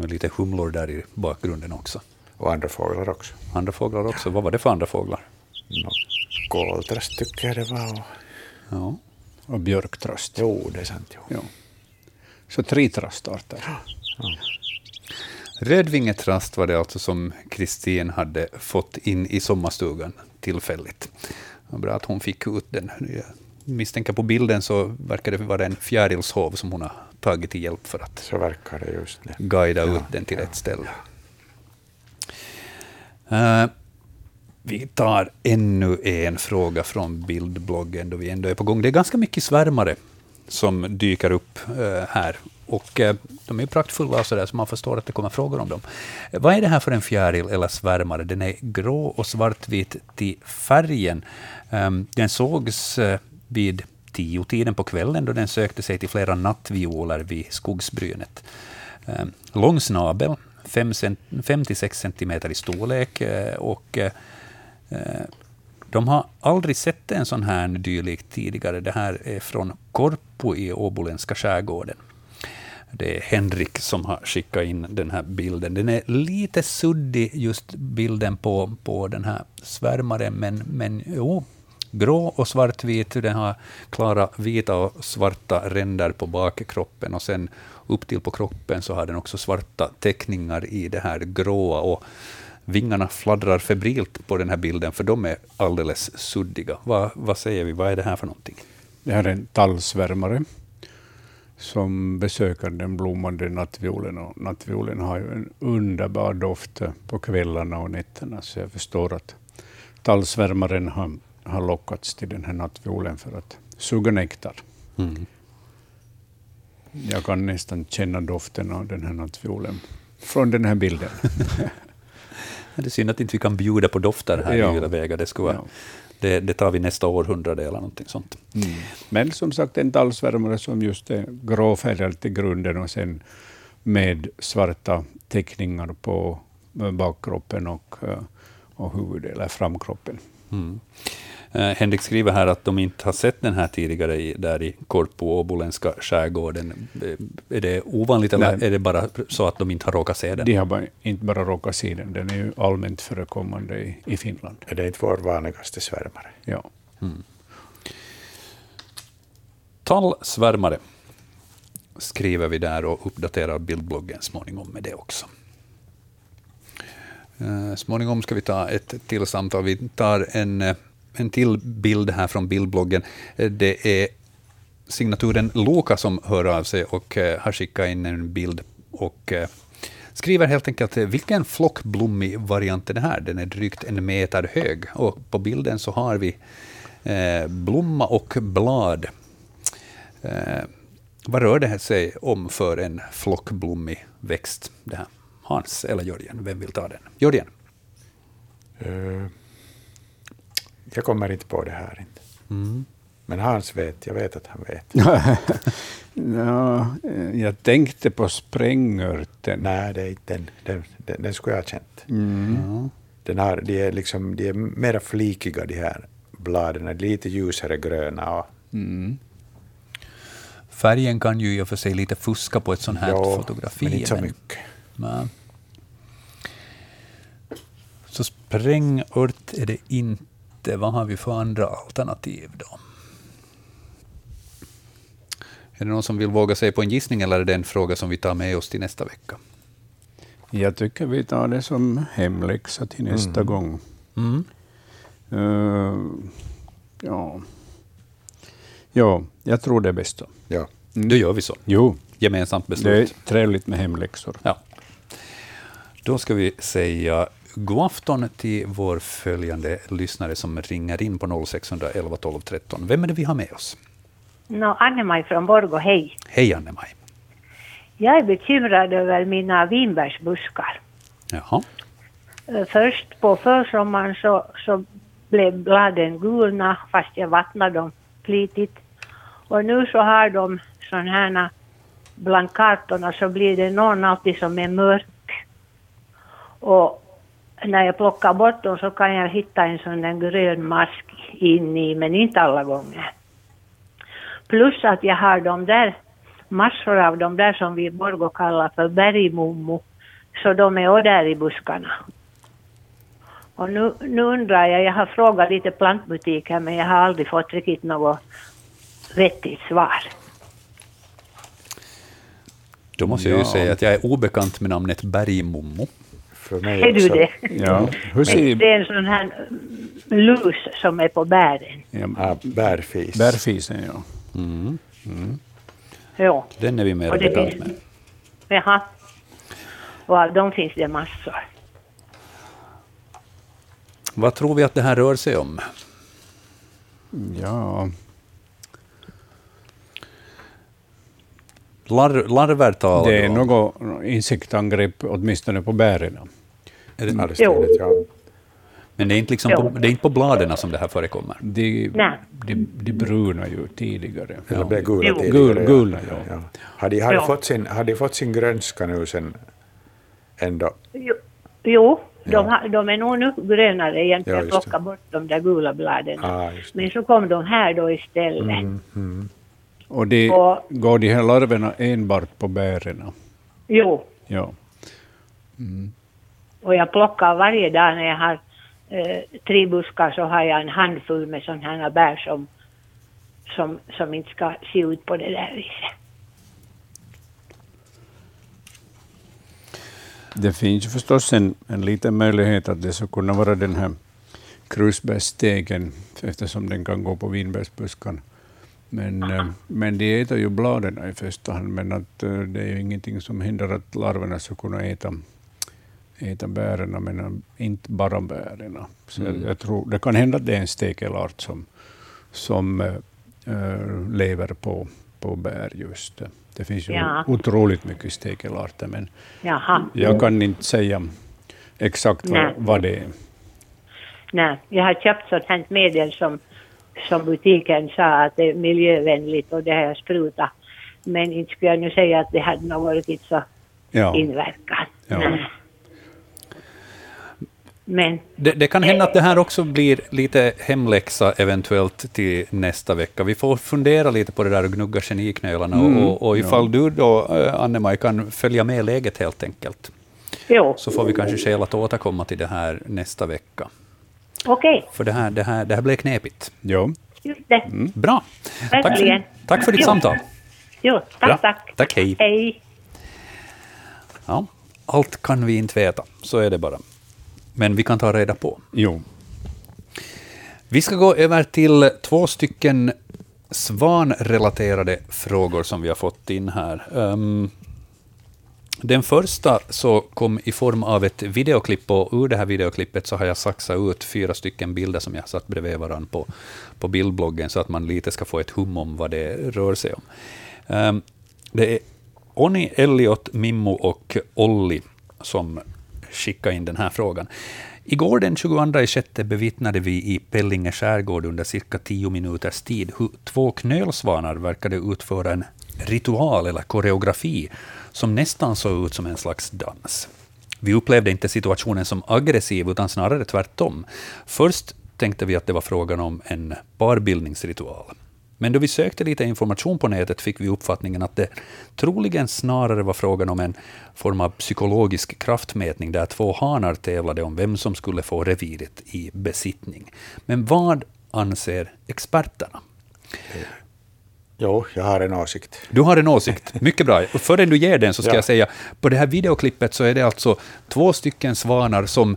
Och lite humlor där i bakgrunden också. Och andra fåglar också. Andra fåglar också. Vad var det för andra fåglar? Koltrast tycker jag det var. Ja. Och björktrast. jo, det är sant. Jo. Ja. Så tre trastarter. Rödvingetrast var det alltså som Kristin hade fått in i sommarstugan tillfälligt. Bra att hon fick ut den. Jag misstänker på bilden så verkar det vara en fjärilshov som hon har tagit till hjälp för att guida ut den till rätt ställe. Eh, vi tar ännu en fråga från bildbloggen då vi ändå är på gång. Det är ganska mycket svärmare som dyker upp eh, här. Och eh, de är praktfulla så, där, så man förstår att det kommer frågor om dem. Vad är det här för en fjäril eller svärmare? Den är grå och svartvit till färgen. Um, den sågs vid tiotiden på kvällen då den sökte sig till flera nattvioler vid skogsbrynet. Ehm, lång snabel, 5-6 centimeter i storlek eh, och eh, eh, de har aldrig sett en sån här dylik tidigare. Det här är från Korpo i Åboländska skärgården. Det är Henrik som har skickat in den här bilden. Den är lite suddig, just bilden på, på den här svärmaren, men, men jo, grå och svartvit. Den har klara vita och svarta ränder på bakkroppen och sen upp till på kroppen så har den också svarta teckningar i det här gråa. Och vingarna fladdrar febrilt på den här bilden, för de är alldeles suddiga. Vad, vad säger vi? Vad är det här för någonting? det här är en tallsvärmare som besöker den blommande nattviolen. Och nattviolen har ju en underbar doft på kvällarna och nätterna, så jag förstår att tallsvärmaren har, har lockats till den här nattviolen för att suga nektar. Mm. Jag kan nästan känna doften av den här nattviolen från den här bilden. Det är synd att inte vi kan bjuda på dofter här Ja. i Ylevega. Det, skulle vara, Ja. det, det tar vi nästa århundrade eller någonting sånt. Mm. Men som sagt en tallsvärmare som just är gråfärgad till grunden och sen med svarta teckningar på eh, bakkroppen och, eh, och huvudet, eller framkroppen. Mm. Eh, Henrik skriver här att de inte har sett den här tidigare i, där i Korpo, åboländska skärgården. Eh, Är det ovanligt eller Nej. är det bara så att de inte har råkat se den? De har bara, inte bara råkat se den, den är ju allmänt förekommande i, i Finland. Är det inte vår vanligaste svärmare? Ja. Tallsvärmare skriver vi där och uppdaterar bildbloggen småningom med det också. Eh, Småningom ska vi ta ett till samtal. Vi tar en, en till bild här från bildbloggen. Eh, det är signaturen Loka som hör av sig och eh, har skickat in en bild och eh, skriver helt enkelt vilken flockblommig variant är det här? Den är drygt en meter hög och på bilden så har vi blomma och blad. Vad rör det sig om för en flockblommig växt? Det här? Hans eller Jörgen? Vem vill ta den? Jörgen? Uh jag kommer inte på det här. Inte. Mm. Men Hans vet, jag vet att han vet. ja, eh, jag tänkte på sprängörten. Nej, det är inte den. Den, den, den skulle jag ha känt. Mm. Den har, de, är liksom, de är mera flikiga, de här bladen. Lite ljusare gröna. Och, Mm. Färgen kan ju i och för sig lite fuska på ett sånt här Ja, fotografi. men inte så mycket. Nej. Så sprängört är det inte. Vad har vi för andra alternativ då? Är det någon som vill våga sig på en gissning eller är det en fråga som vi tar med oss till nästa vecka? Jag tycker vi tar det som hemläxa till nästa Mm. gång. Mm. Eh, ja. ja, jag tror det är bäst. då. Ja. Då gör vi så. Jo, Gemensamt det är beslut. trevligt med hemläxor. Ja. Då ska vi säga god afton till vår följande lyssnare som ringer in på 0611 12 13. Vem är det vi har med oss? Nå, Anne-Maj från Borgå, hej. Hej Anne-Maj. Jag är bekymrad över mina vinbärsbuskar. Jaha. Eh, Först på försommaren så, så blev bladen gulna fast jag vattnade dem flitigt. Och nu så har de sådana här bland kartorna så blir det någon alltid som är mörk. Och när jag plockar bort dem så kan jag hitta en sån där grön mask in i, men inte alla gånger. Plus att jag har de där, massor av de där som vi i Borgå kallar för bergmummo. Så de är också där i buskarna. Och nu, nu undrar jag, jag har frågat lite plantbutiker men jag har aldrig fått riktigt något vettigt svar. Då måste jag ju Ja. säga att jag är obekant med namnet Bergmommo. För mig Är du också. det? Ja. Hur Det ser är en sån här mm, lus som är på bären. ja, Ja, bärfis. bärfisen? Ja. Mm. Jo. Den är vi mer Och det bekant finns- med. Jaha. Och av dem finns det massor. Vad tror vi att det här rör sig om? ja. Lar, larver talar Det är du något insektangrepp åtminstone på bären. Är det, det står det, ja. men det är inte, liksom på, det är inte på bladen som det här förekommer. De, Nej. de, de bruna ju tidigare. Eller blev gula Jo. tidigare. Gula, ja. ja. Har de, har, de fått sin, har de fått sin grönska nu sen ändå? Jo, jo de, har, de är nog nu grönare egentligen. Ja, det. plockade bort de där gula bladen. Ah, det. Men så kom de här då istället. Mm, mm. Och de, Och- går de här larverna enbart på bären? Jo, Ja och jag plockar varje dag när jag har eh, tre buskar så har jag en handfull med sådana här bär som, som, som inte ska se ut på det där viset. Det finns ju förstås en, en liten möjlighet att det skulle kunna vara den här krusbärsstegen, eftersom den kan gå på vinbärsbuskan. Men, eh, men de äter ju bladen i första hand, men att eh, det är ju ingenting som hindrar att larverna ska kunna äta, äta bären, men inte bara bären. Så Mm. jag, jag tror, det kan hända att det är en stekelart som, som eh, lever på, på bär just. Det finns ju Ja. otroligt mycket stekelarter, men Jaha. jag kan inte säga exakt vad, vad det är. Nej, jag har köpt här medel som, som butiken sa att det är miljövänligt och det har jag sprutat. Men inte skulle jag nu säga att det hade nog varit så Ja. inverkan. Ja. Nej. Men Det, det kan hända att det här också blir lite hemläxa eventuellt till nästa vecka. Vi får fundera lite på det där och gnugga geniknölarna Mm, och, och ifall du då, eh, Anne-Maj, kan följa med läget helt enkelt, jo, så får vi kanske skäl att återkomma till det här nästa vecka. okej, För det här, det här, det här blev knepigt. Ja. just det. Bra. Tack för, tack för ditt Jo. samtal. Jo, tack, Bra. tack. Tack, hej. Hej. Ja, allt kan vi inte veta, så är det bara. Men vi kan ta reda på. Jo. Vi ska gå över till två stycken svanrelaterade frågor som vi har fått in här. Ehm, den första så kom i form av ett videoklipp, och ur det här videoklippet så har jag saxat ut fyra stycken bilder som jag har satt bredvid varandra på, på bildbloggen, så att man lite ska få ett hum om vad det rör sig om. Ehm, det är Oni, Elliot, Mimmo och Olli som skicka in den här frågan. Igår den 22 sjätte bevittnade vi i Pellinge skärgård under cirka tio minuters tid hur två knölsvanar verkade utföra en ritual eller koreografi som nästan såg ut som en slags dans. Vi upplevde inte situationen som aggressiv, utan snarare tvärtom. Först tänkte vi att det var frågan om en parbildningsritual. Men då vi sökte lite information på nätet fick vi uppfattningen att det troligen snarare var frågan om en form av psykologisk kraftmätning där två hanar tävlade om vem som skulle få reviret i besittning. Men vad anser experterna? Jo, jag har en åsikt. Du har en åsikt. Mycket bra. Och förrän du ger den så ska Ja. jag säga, på det här videoklippet så är det alltså två stycken svanar som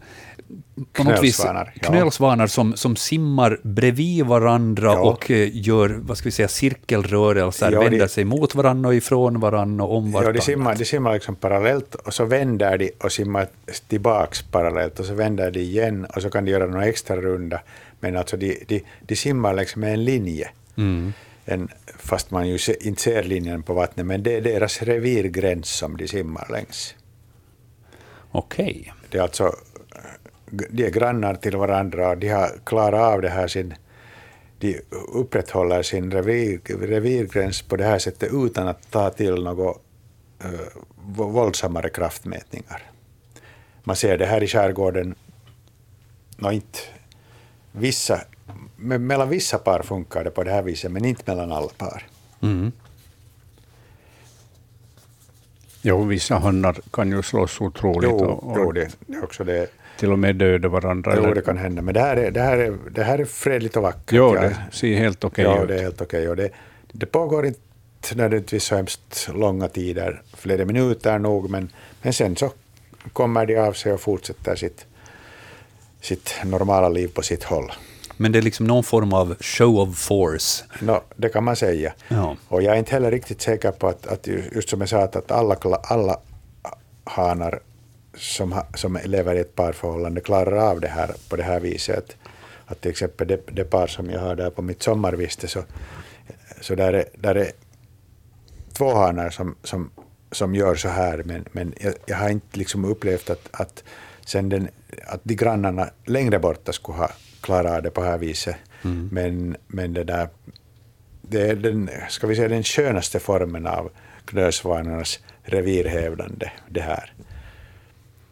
på något vis, Knölsvanar, ja. som, som simmar bredvid varandra Ja. och eh, gör vad ska vi säga, cirkelrörelser, Ja, vänder sig mot varandra och ifrån varandra och om Ja, vartannat. de simmar, de simmar liksom parallellt och så vänder de och simmar tillbaks parallellt och så vänder de igen och så kan de göra några extra runda. Men alltså de, de, de simmar liksom med en linje. Mm. En, fast man ju se, inte ser linjen på vattnet, men det är deras revirgräns som de simmar längs. Okej. Det är alltså, de är grannar till varandra och de har klarat av det här sin, de upprätthåller sin revir, revirgräns på det här sättet utan att ta till några uh, våldsammare kraftmätningar. Man ser det här i skärgården, no, inte vissa, me- mellan vissa par funkar det på det här viset, men inte mellan alla par. Mm. Jo, vissa hannar kan ju slåss otroligt Jo, och, och jo det, också det. Till och med döda varandra. Jo, eller- det kan hända. Men det här är, det här är, det här är fredligt och vackert. Jo, det ser helt okej ja, ut. det är helt okej. Och det, det pågår inte nödvändigtvis så hemskt långa tider, flera minuter nog, men, men sen så kommer de av sig och fortsätter sitt, sitt normala liv på sitt håll. Men det är liksom någon form av show of force. No, det kan man säga. Ja. Och jag är inte heller riktigt säker på att, att ju- just som jag sa, att, alla, alla hanar som, som lever i ett parförhållande klarar av det här på det här viset. Att, att till exempel det, det par som jag har där på mitt sommarviste, så, så där, är, där är två hanar som, som, som gör så här, men, men jag, jag har inte liksom upplevt att, att, sen den, att de grannarna längre borta skulle ha klarat av det på det här viset. Men, men det där det är den, ska vi säga, den skönaste formen av knölsvanarnas revirhävdande, det här.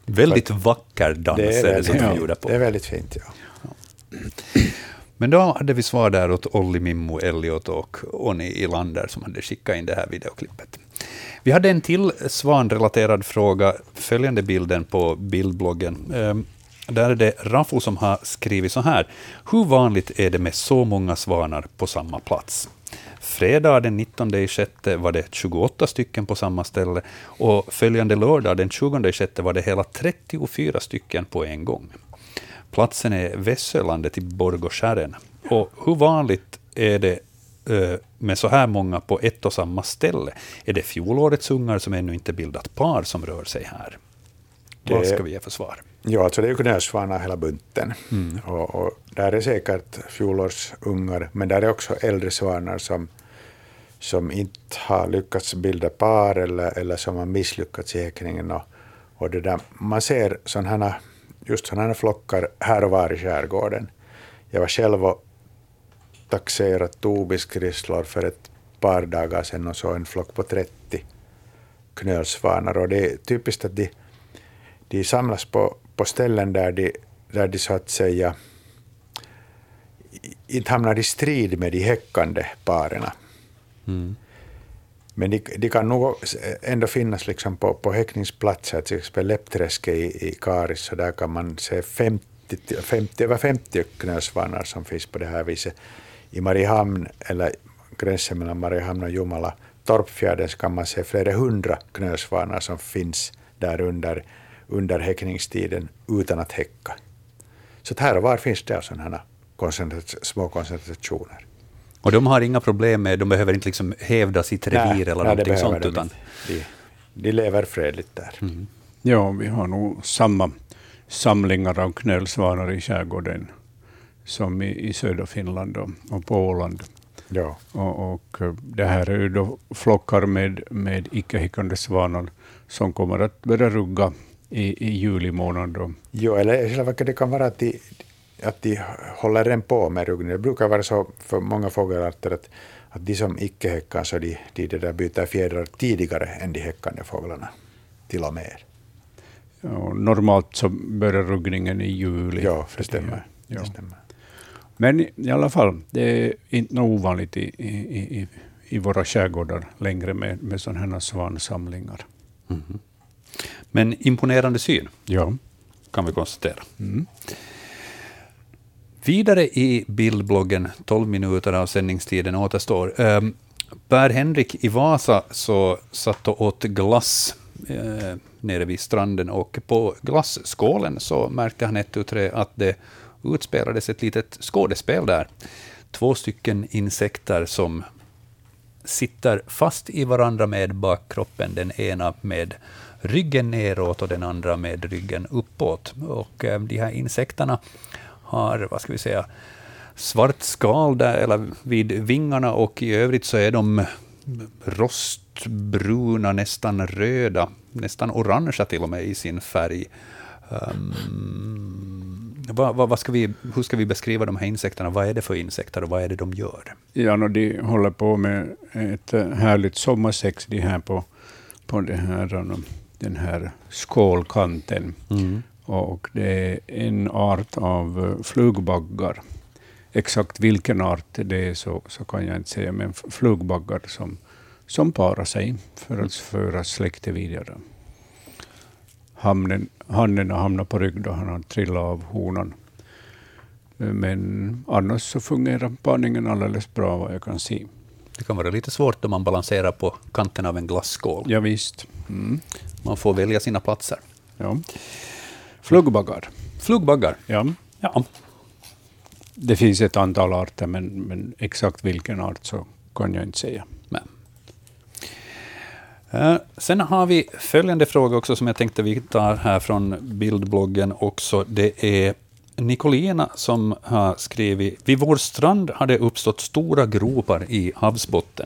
Väldigt vacker dans är det, som väldigt de gjorde på. Det är väldigt fint, ja. Men då hade vi svar där åt Olli, Mimmo, Elliot och Oni Ilander som hade skickat in det här videoklippet. Vi hade en till svanrelaterad fråga, följande bilden på bildbloggen. Ehm, Där är det Raffo som har skrivit så här. Hur vanligt är det med så många svanar på samma plats? Fredag den 19 sjätte var det 28 stycken på samma ställe och följande lördag den 20 sjätte var det hela 34 stycken på en gång. Platsen är Vässölandet i Borgåskären. Och hur vanligt är det eh, med så här många på ett och samma ställe? Är det fjolårets ungar som ännu inte bildat par som rör sig här? Vad Det- ska vi ge för svar? Ja, alltså det är ju knölsvanar hela bunten. Och, och där är säkert fjolårsungar, men där är också äldre svanar som, som inte har lyckats bilda par eller, eller som har misslyckats i häckningen. Och, och det där, man ser sådana, just sådana flockar här och var i skärgården. Jag var själv och taxerade Tobiskrisslor för ett par dagar sedan och såg en flock på 30 knölsvanar. Och det är typiskt att de, de samlas på, på ställen där de, där de så att säga inte hamnar i strid med de häckande paren. Mm. Men de, de kan nog ändå finnas liksom på, på häckningsplatser, till exempel Läppträsket i, i Karis, så där kan man se 50, 50, över 50 knölsvanar som finns på det här viset. I Mariehamn, eller gränsen mellan Mariehamn och Jumala, Torpfjärden, så kan man se flera hundra knölsvanar som finns där under, under häckningstiden utan att häcka. Så här och var finns det sådana här små koncentrationer. Och de har inga problem med, de behöver inte liksom hävda sitt revir eller nej, någonting sånt, de utan. De, de lever fredligt där. Ja, vi har nog samma samlingar av knölsvanar i skärgården som i, i södra Finland och, och på Åland. Ja. Och, och det här är ju då flockar med, med icke-häckande svanar som kommer att börja rugga i, i juli månad. Då. Jo, eller i själva det kan vara att de, att de håller en på med ruggning. Det brukar vara så för många fågelarter att, att de som icke häckar så de, de, det där byter fjädrar tidigare än de häckande fåglarna. Till och med. Och normalt så börjar ruggningen i juli. Ja, det stämmer. Ja. Det stämmer. Men i- i alla fall, det är inte något ovanligt i, i, i, i våra skärgårdar längre med, med sådana här svansamlingar. Men imponerande syn, Ja. kan vi konstatera. Mm. Vidare i bildbloggen, 12 minuter av sändningstiden återstår. Ehm, Per-Henrik i Vasa så satt och åt glass eh, nere vid stranden och på glasskålen så märkte han ett tre att det utspelades ett litet skådespel där. Två stycken insekter som sitter fast i varandra med bakkroppen, den ena med ryggen neråt och den andra med ryggen uppåt. Och eh, de här insekterna har, vad ska vi säga, svart skal där, eller vid vingarna och i övrigt så är de rostbruna, nästan röda, nästan orangea till och med i sin färg. Um, vad, vad, vad ska vi, hur ska vi beskriva de här insekterna? Vad är det för insekter och vad är det de gör? Ja, no, de håller på med ett eh, härligt sommarsex de här på, på det här, eh, den här skålkanten. Och det är en art av eh, flugbaggar. Exakt vilken art det är så, så kan jag inte säga, men flugbaggar som, som parar sig för att föra släktet vidare. Hamnen, hannen har hamnat på rygg då han har trillat av honan. Men annars så fungerar parningen alldeles bra vad jag kan se. Det kan vara lite svårt om man balanserar på kanten av en glasskål. Ja, visst. Mm. Man får välja sina platser. Ja. Flugbaggar. Flugbaggar. Ja. Ja. Det finns ett antal arter, men, men exakt vilken art så kan jag inte säga. Men. Eh, Sen har vi följande fråga också som jag tänkte vi tar här från bildbloggen också. Det är Nicolina som har skrivit vid vår strand har det uppstått stora gropar i havsbotten.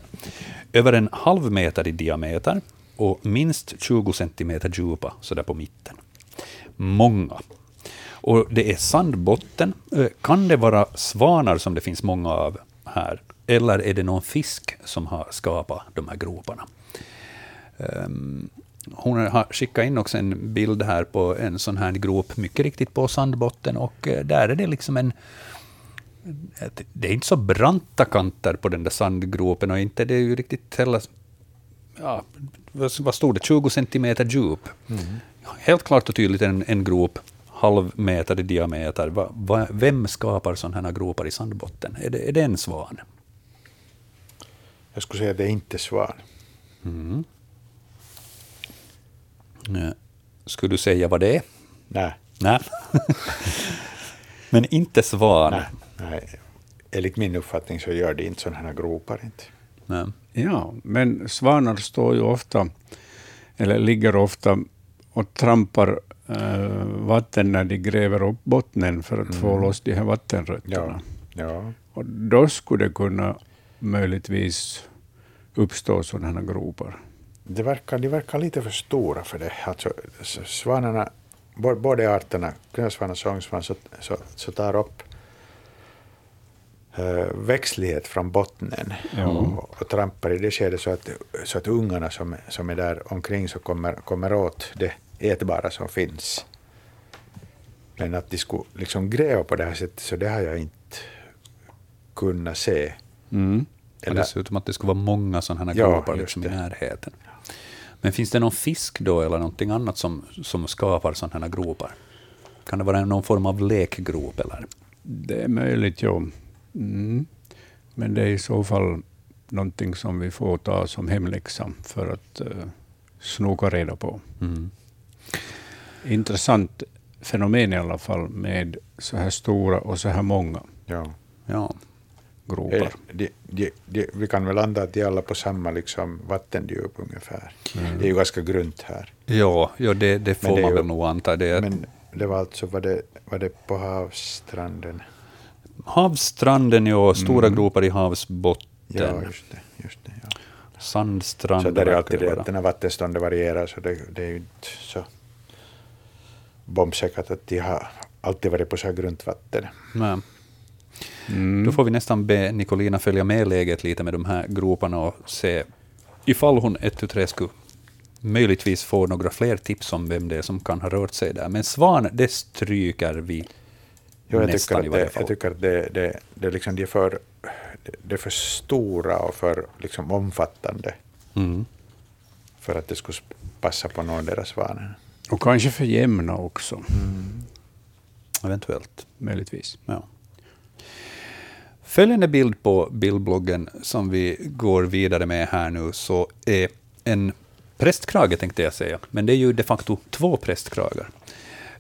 Över en halv meter i diameter och minst 20 centimeter djupa, så där på mitten. Många. Och det är sandbotten. Eh, kan det vara svanar som det finns många av här? Eller är det någon fisk som har skapat de här groparna? Ehm, hon har skickat in också en bild här på en sån här grop, mycket riktigt på sandbotten, och eh, där är det liksom en... Det är inte så branta kanter på den där sandgropen, och inte det är ju riktigt heller... Ja, vad stod det? 20 centimeter djup. Mm. Helt klart och tydligt en, en grop, halv meter i diameter. Va, va, vem skapar sådana här gropar i sandbotten? Är det, är det en svan? Jag skulle säga att det är inte svan. Mm. Eh, Skulle du säga vad det är? Nej. Nej. Men inte svan. Nej. Nej. enligt min uppfattning så gör det inte sådana här gropar. Inte. Nej. Ja, men svanar står ju ofta, eller ligger ofta och trampar eh, vatten när de gräver upp bottnen för att få Mm. loss de här vattenrötterna. Ja. Ja. Och då skulle det kunna möjligtvis uppstå sådana här gropar. Det verkar, de verkar lite för stora för det. Alltså, svanarna, både arterna, knölsvan och sångsvan, så, så, så tar upp växtlighet från bottnen Ja. och, och trampar i det skedet så att, så att ungarna som, som är där omkring så kommer, kommer åt det ätbara som finns. Men att de skulle liksom gräva på det här sättet, så det har jag inte kunnat se. Mm. Och Eller- dessutom att det skulle vara många sådana här Ja, gropar liksom i närheten. Men finns det någon fisk då eller någonting annat som, som skapar sådana här gropar? Kan det vara någon form av lekgrop? Eller? Det är möjligt, ja. Mm. Men det är i så fall någonting som vi får ta som hemläxa för att uh, snoka reda på. Mm. Intressant fenomen i alla fall med så här stora och så här många Ja. Ja. gropar. Eh, De, de, de, vi kan väl anta att de alla på samma liksom, vattendjup ungefär. Det är ju ganska grunt här. Ja, ja det, det får det man ju- väl nog anta. Det Men det var alltså var det, var det på havsstranden? Havsstranden, ja, stora gropar i havsbotten. Ja, just det. Just det ja. Sandstrand Så där är alltid det att när vattenståndet varierar så det, det är ju inte så bombsäkert att de har alltid varit på så här grunt vatten. Nej. Mm. Då får vi nästan be Nicolina följa med läget lite med de här groparna och se ifall hon ett tu tre skulle möjligtvis få några fler tips om vem det är som kan ha rört sig där. Men svan, det stryker vi Jo, jag, tycker att det, jag tycker att det, det, det, liksom, de är för, det är för stora och för liksom, omfattande Mm. för att det skulle passa på någon deras svanen. Och kanske för jämna också, Eventuellt. möjligtvis. Ja. Följande bild på bildbloggen som vi går vidare med här nu så är en prästkrage tänkte jag säga, men det är ju de facto två prästkragar.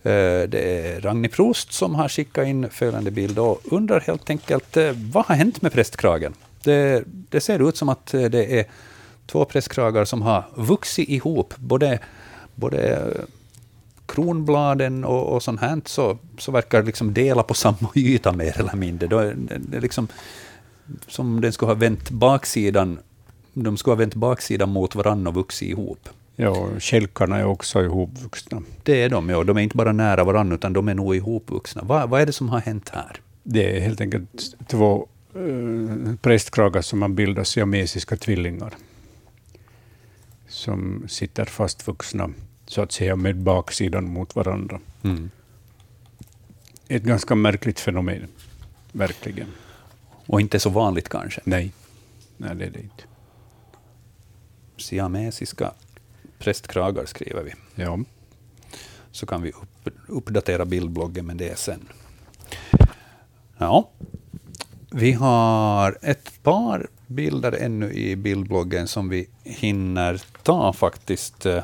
Eh, det är Ragnhild Prost som har skickat in följande bild och undrar helt enkelt eh, vad har hänt med prästkragen? Det, det ser ut som att eh, det är två prästkragar som har vuxit ihop, både, både kronbladen och, och sånt här, så, så verkar liksom dela på samma yta mer eller mindre. Då det, det är liksom som den skulle ha vänt baksidan, de skulle ha vänt baksidan mot varandra och vuxit ihop. Ja, kälkarna är också ihopvuxna. Det är de, ja. De är inte bara nära varandra, utan de är nog ihopvuxna. Vad, vad är det som har hänt här? Det är helt enkelt två uh, prästkragar som har bildat siamesiska tvillingar. Som sitter fastvuxna, så att säga, med baksidan mot varandra. Mm. Ett ganska märkligt fenomen, verkligen. Och inte så vanligt kanske. Nej, Nej det är det inte. Siamesiska prästkragar skriver vi. Ja. så kan vi upp, uppdatera bildbloggen med det sen. Ja, vi har ett par bilder ännu i bildbloggen som vi hinner ta faktiskt. Eh,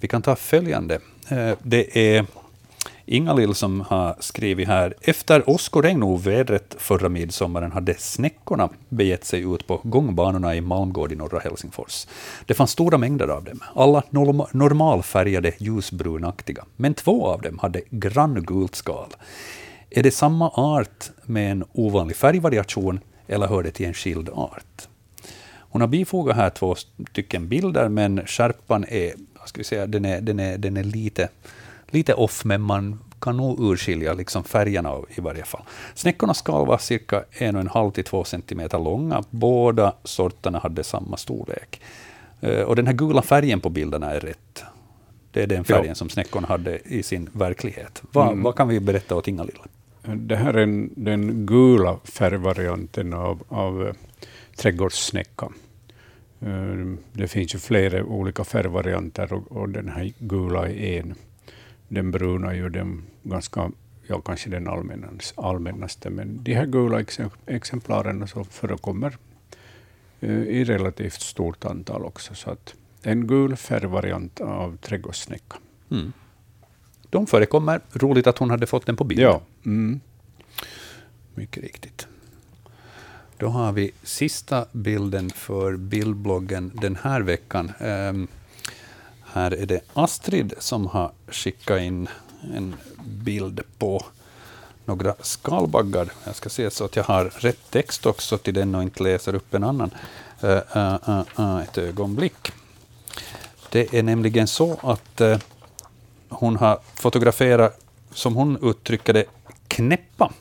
Vi kan ta följande. Eh, Det är Inga-Lill som har skrivit här. Efter åskoregn och ovädret förra midsommaren hade snäckorna begett sig ut på gångbanorna i Malmgård i norra Helsingfors. Det fanns stora mängder av dem, alla norm- normalfärgade ljusbrunaktiga, men två av dem hade granngult skal. Är det samma art med en ovanlig färgvariation eller hör det till en skild art? Hon har bifogat här två stycken bilder, men skärpan är, ska vi säga, den är, den är, den är lite, lite off, men man kan nog urskilja liksom färgerna i varje fall. Snäckornas skal var cirka 1,5-2 centimeter långa. Båda sorterna hade samma storlek. Eh, Och den här gula färgen på bilderna är rätt. Det är den färgen som snäckorna hade i sin verklighet. Vad, Mm. vad kan vi berätta åt Inga-Lill? Det här är en, den gula färgvarianten av, av eh, trädgårdssnäcka. Eh, Det finns ju flera olika färgvarianter och, och den här gula är en. Den bruna är ju den ganska, ja kanske den allmännas, allmännaste, men de här gula exe- exemplaren så förekommer eh, i relativt stort antal också. Så att en gul färgvariant av trädgårdssnäcka. Mm. De förekommer. Roligt att hon hade fått den på bild. Ja. Mm. Mycket riktigt. Då har vi sista bilden för bildbloggen den här veckan. Um, här är det Astrid som har skickat in en bild på några skalbaggar. Jag ska se så att jag har rätt text också till den och inte läser upp en annan. Uh, uh, uh, ett ögonblick. Det är nämligen så att eh, hon har fotograferat, som hon uttrycker det, knäppa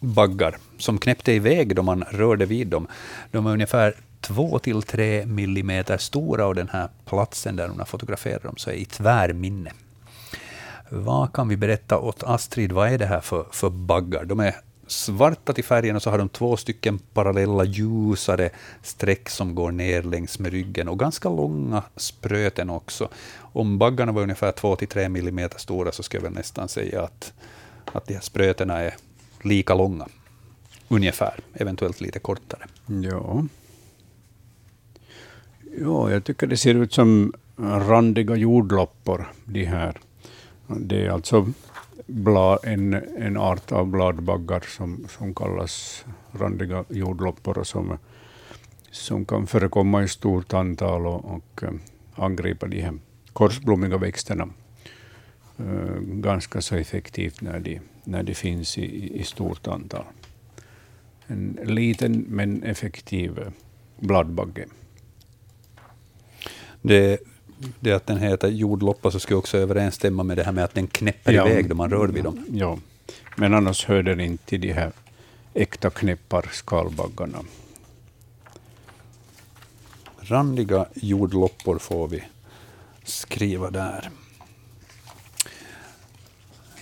baggar som knäppte iväg då man rörde vid dem. De var ungefär två till tre millimeter stora och den här platsen där hon har fotograferat dem så är i tvärminne. Vad kan vi berätta åt Astrid, vad är det här för, för baggar? De är svarta till färgen och så har de två stycken parallella ljusare streck som går ner längs med ryggen och ganska långa spröten också. Om baggarna var ungefär 2-3 millimeter stora så skulle jag väl nästan säga att, att de här sprötena är lika långa. Ungefär, eventuellt lite kortare. Ja. Ja, jag tycker det ser ut som randiga jordloppor, de här. Det är alltså blad, en, en art av bladbaggar som, som kallas randiga jordloppor och som, som kan förekomma i stort antal och, och eh, angripa de här korsblommiga växterna uh, ganska så effektivt när de, när de finns i, i stort antal. En liten men effektiv bladbagge. Det det att den heter jordloppa så skulle också överensstämma med det här med att den knäpper ja, iväg då man rör vid dem. Ja, men annars hör den inte till de här äkta knäpparskalbaggarna. Randiga jordloppor får vi skriva där.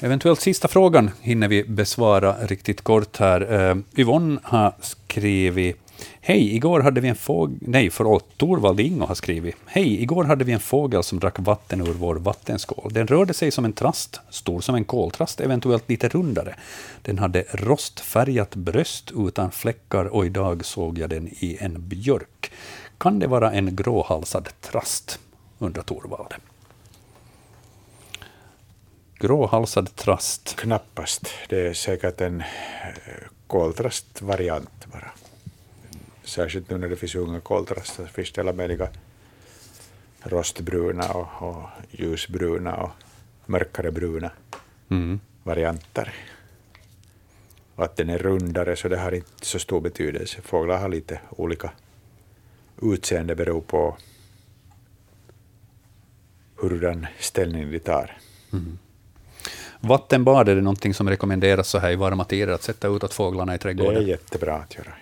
Eventuellt sista frågan hinner vi besvara riktigt kort här. Uh, Yvonne har skrivit Hej, igår hade vi en fågel... Nej, förlåt, Torvald Ingo har skrivit. Hej, igår hade vi en fågel som drack vatten ur vår vattenskål. Den rörde sig som en trast, stor som en koltrast, eventuellt lite rundare. Den hade rostfärgat bröst utan fläckar och idag såg jag den i en björk. Kan det vara en gråhalsad trast? undrar Torvald. Gråhalsad trast? Knappast. Det är säkert en koltrastvariant. koltrast-variant bara. Särskilt nu när det finns unga koltrast, det finns det alla möjliga rostbruna och, och ljusbruna och mörkare bruna mm. varianter. Och att den är rundare så det har inte så stor betydelse. Fåglar har lite olika utseende beror på hurdan ställning de tar. Mm. Vattenbad, är det någonting som rekommenderas så här i varma tider, att sätta ut åt fåglarna i trädgården? Det är jättebra att göra.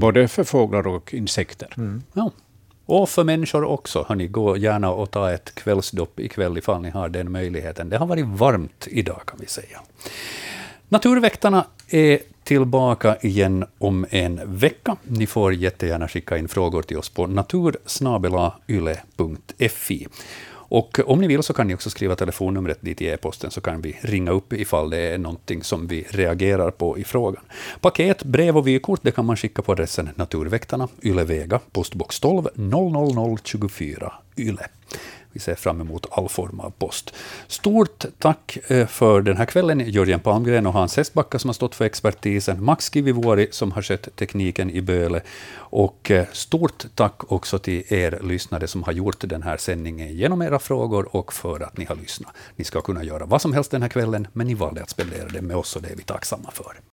Både för fåglar och insekter. Mm. Ja. Och för människor också. Hörni, gå gärna och ta ett kvällsdopp ikväll ifall ni har den möjligheten. Det har varit varmt idag kan vi säga. Naturväktarna är tillbaka igen om en vecka. Ni får jättegärna skicka in frågor till oss på natursnabelayle.fi. Och om ni vill så kan ni också skriva telefonnumret dit i e-posten, så kan vi ringa upp ifall det är någonting som vi reagerar på i frågan. Paket, brev och vykort det kan man skicka på adressen Naturväktarna, Ylevega, postbox 12 00024 Yle. Vi ser fram emot all form av post. Stort tack eh, för den här kvällen, Jörgen Palmgren och Hans Hestbacka som har stått för expertisen, Max Kivivuori som har skött tekniken i Böle, och eh, stort tack också till er lyssnare som har gjort den här sändningen genom era frågor och för att ni har lyssnat. Ni ska kunna göra vad som helst den här kvällen, men ni valde att spendera den med oss och det är vi tacksamma för.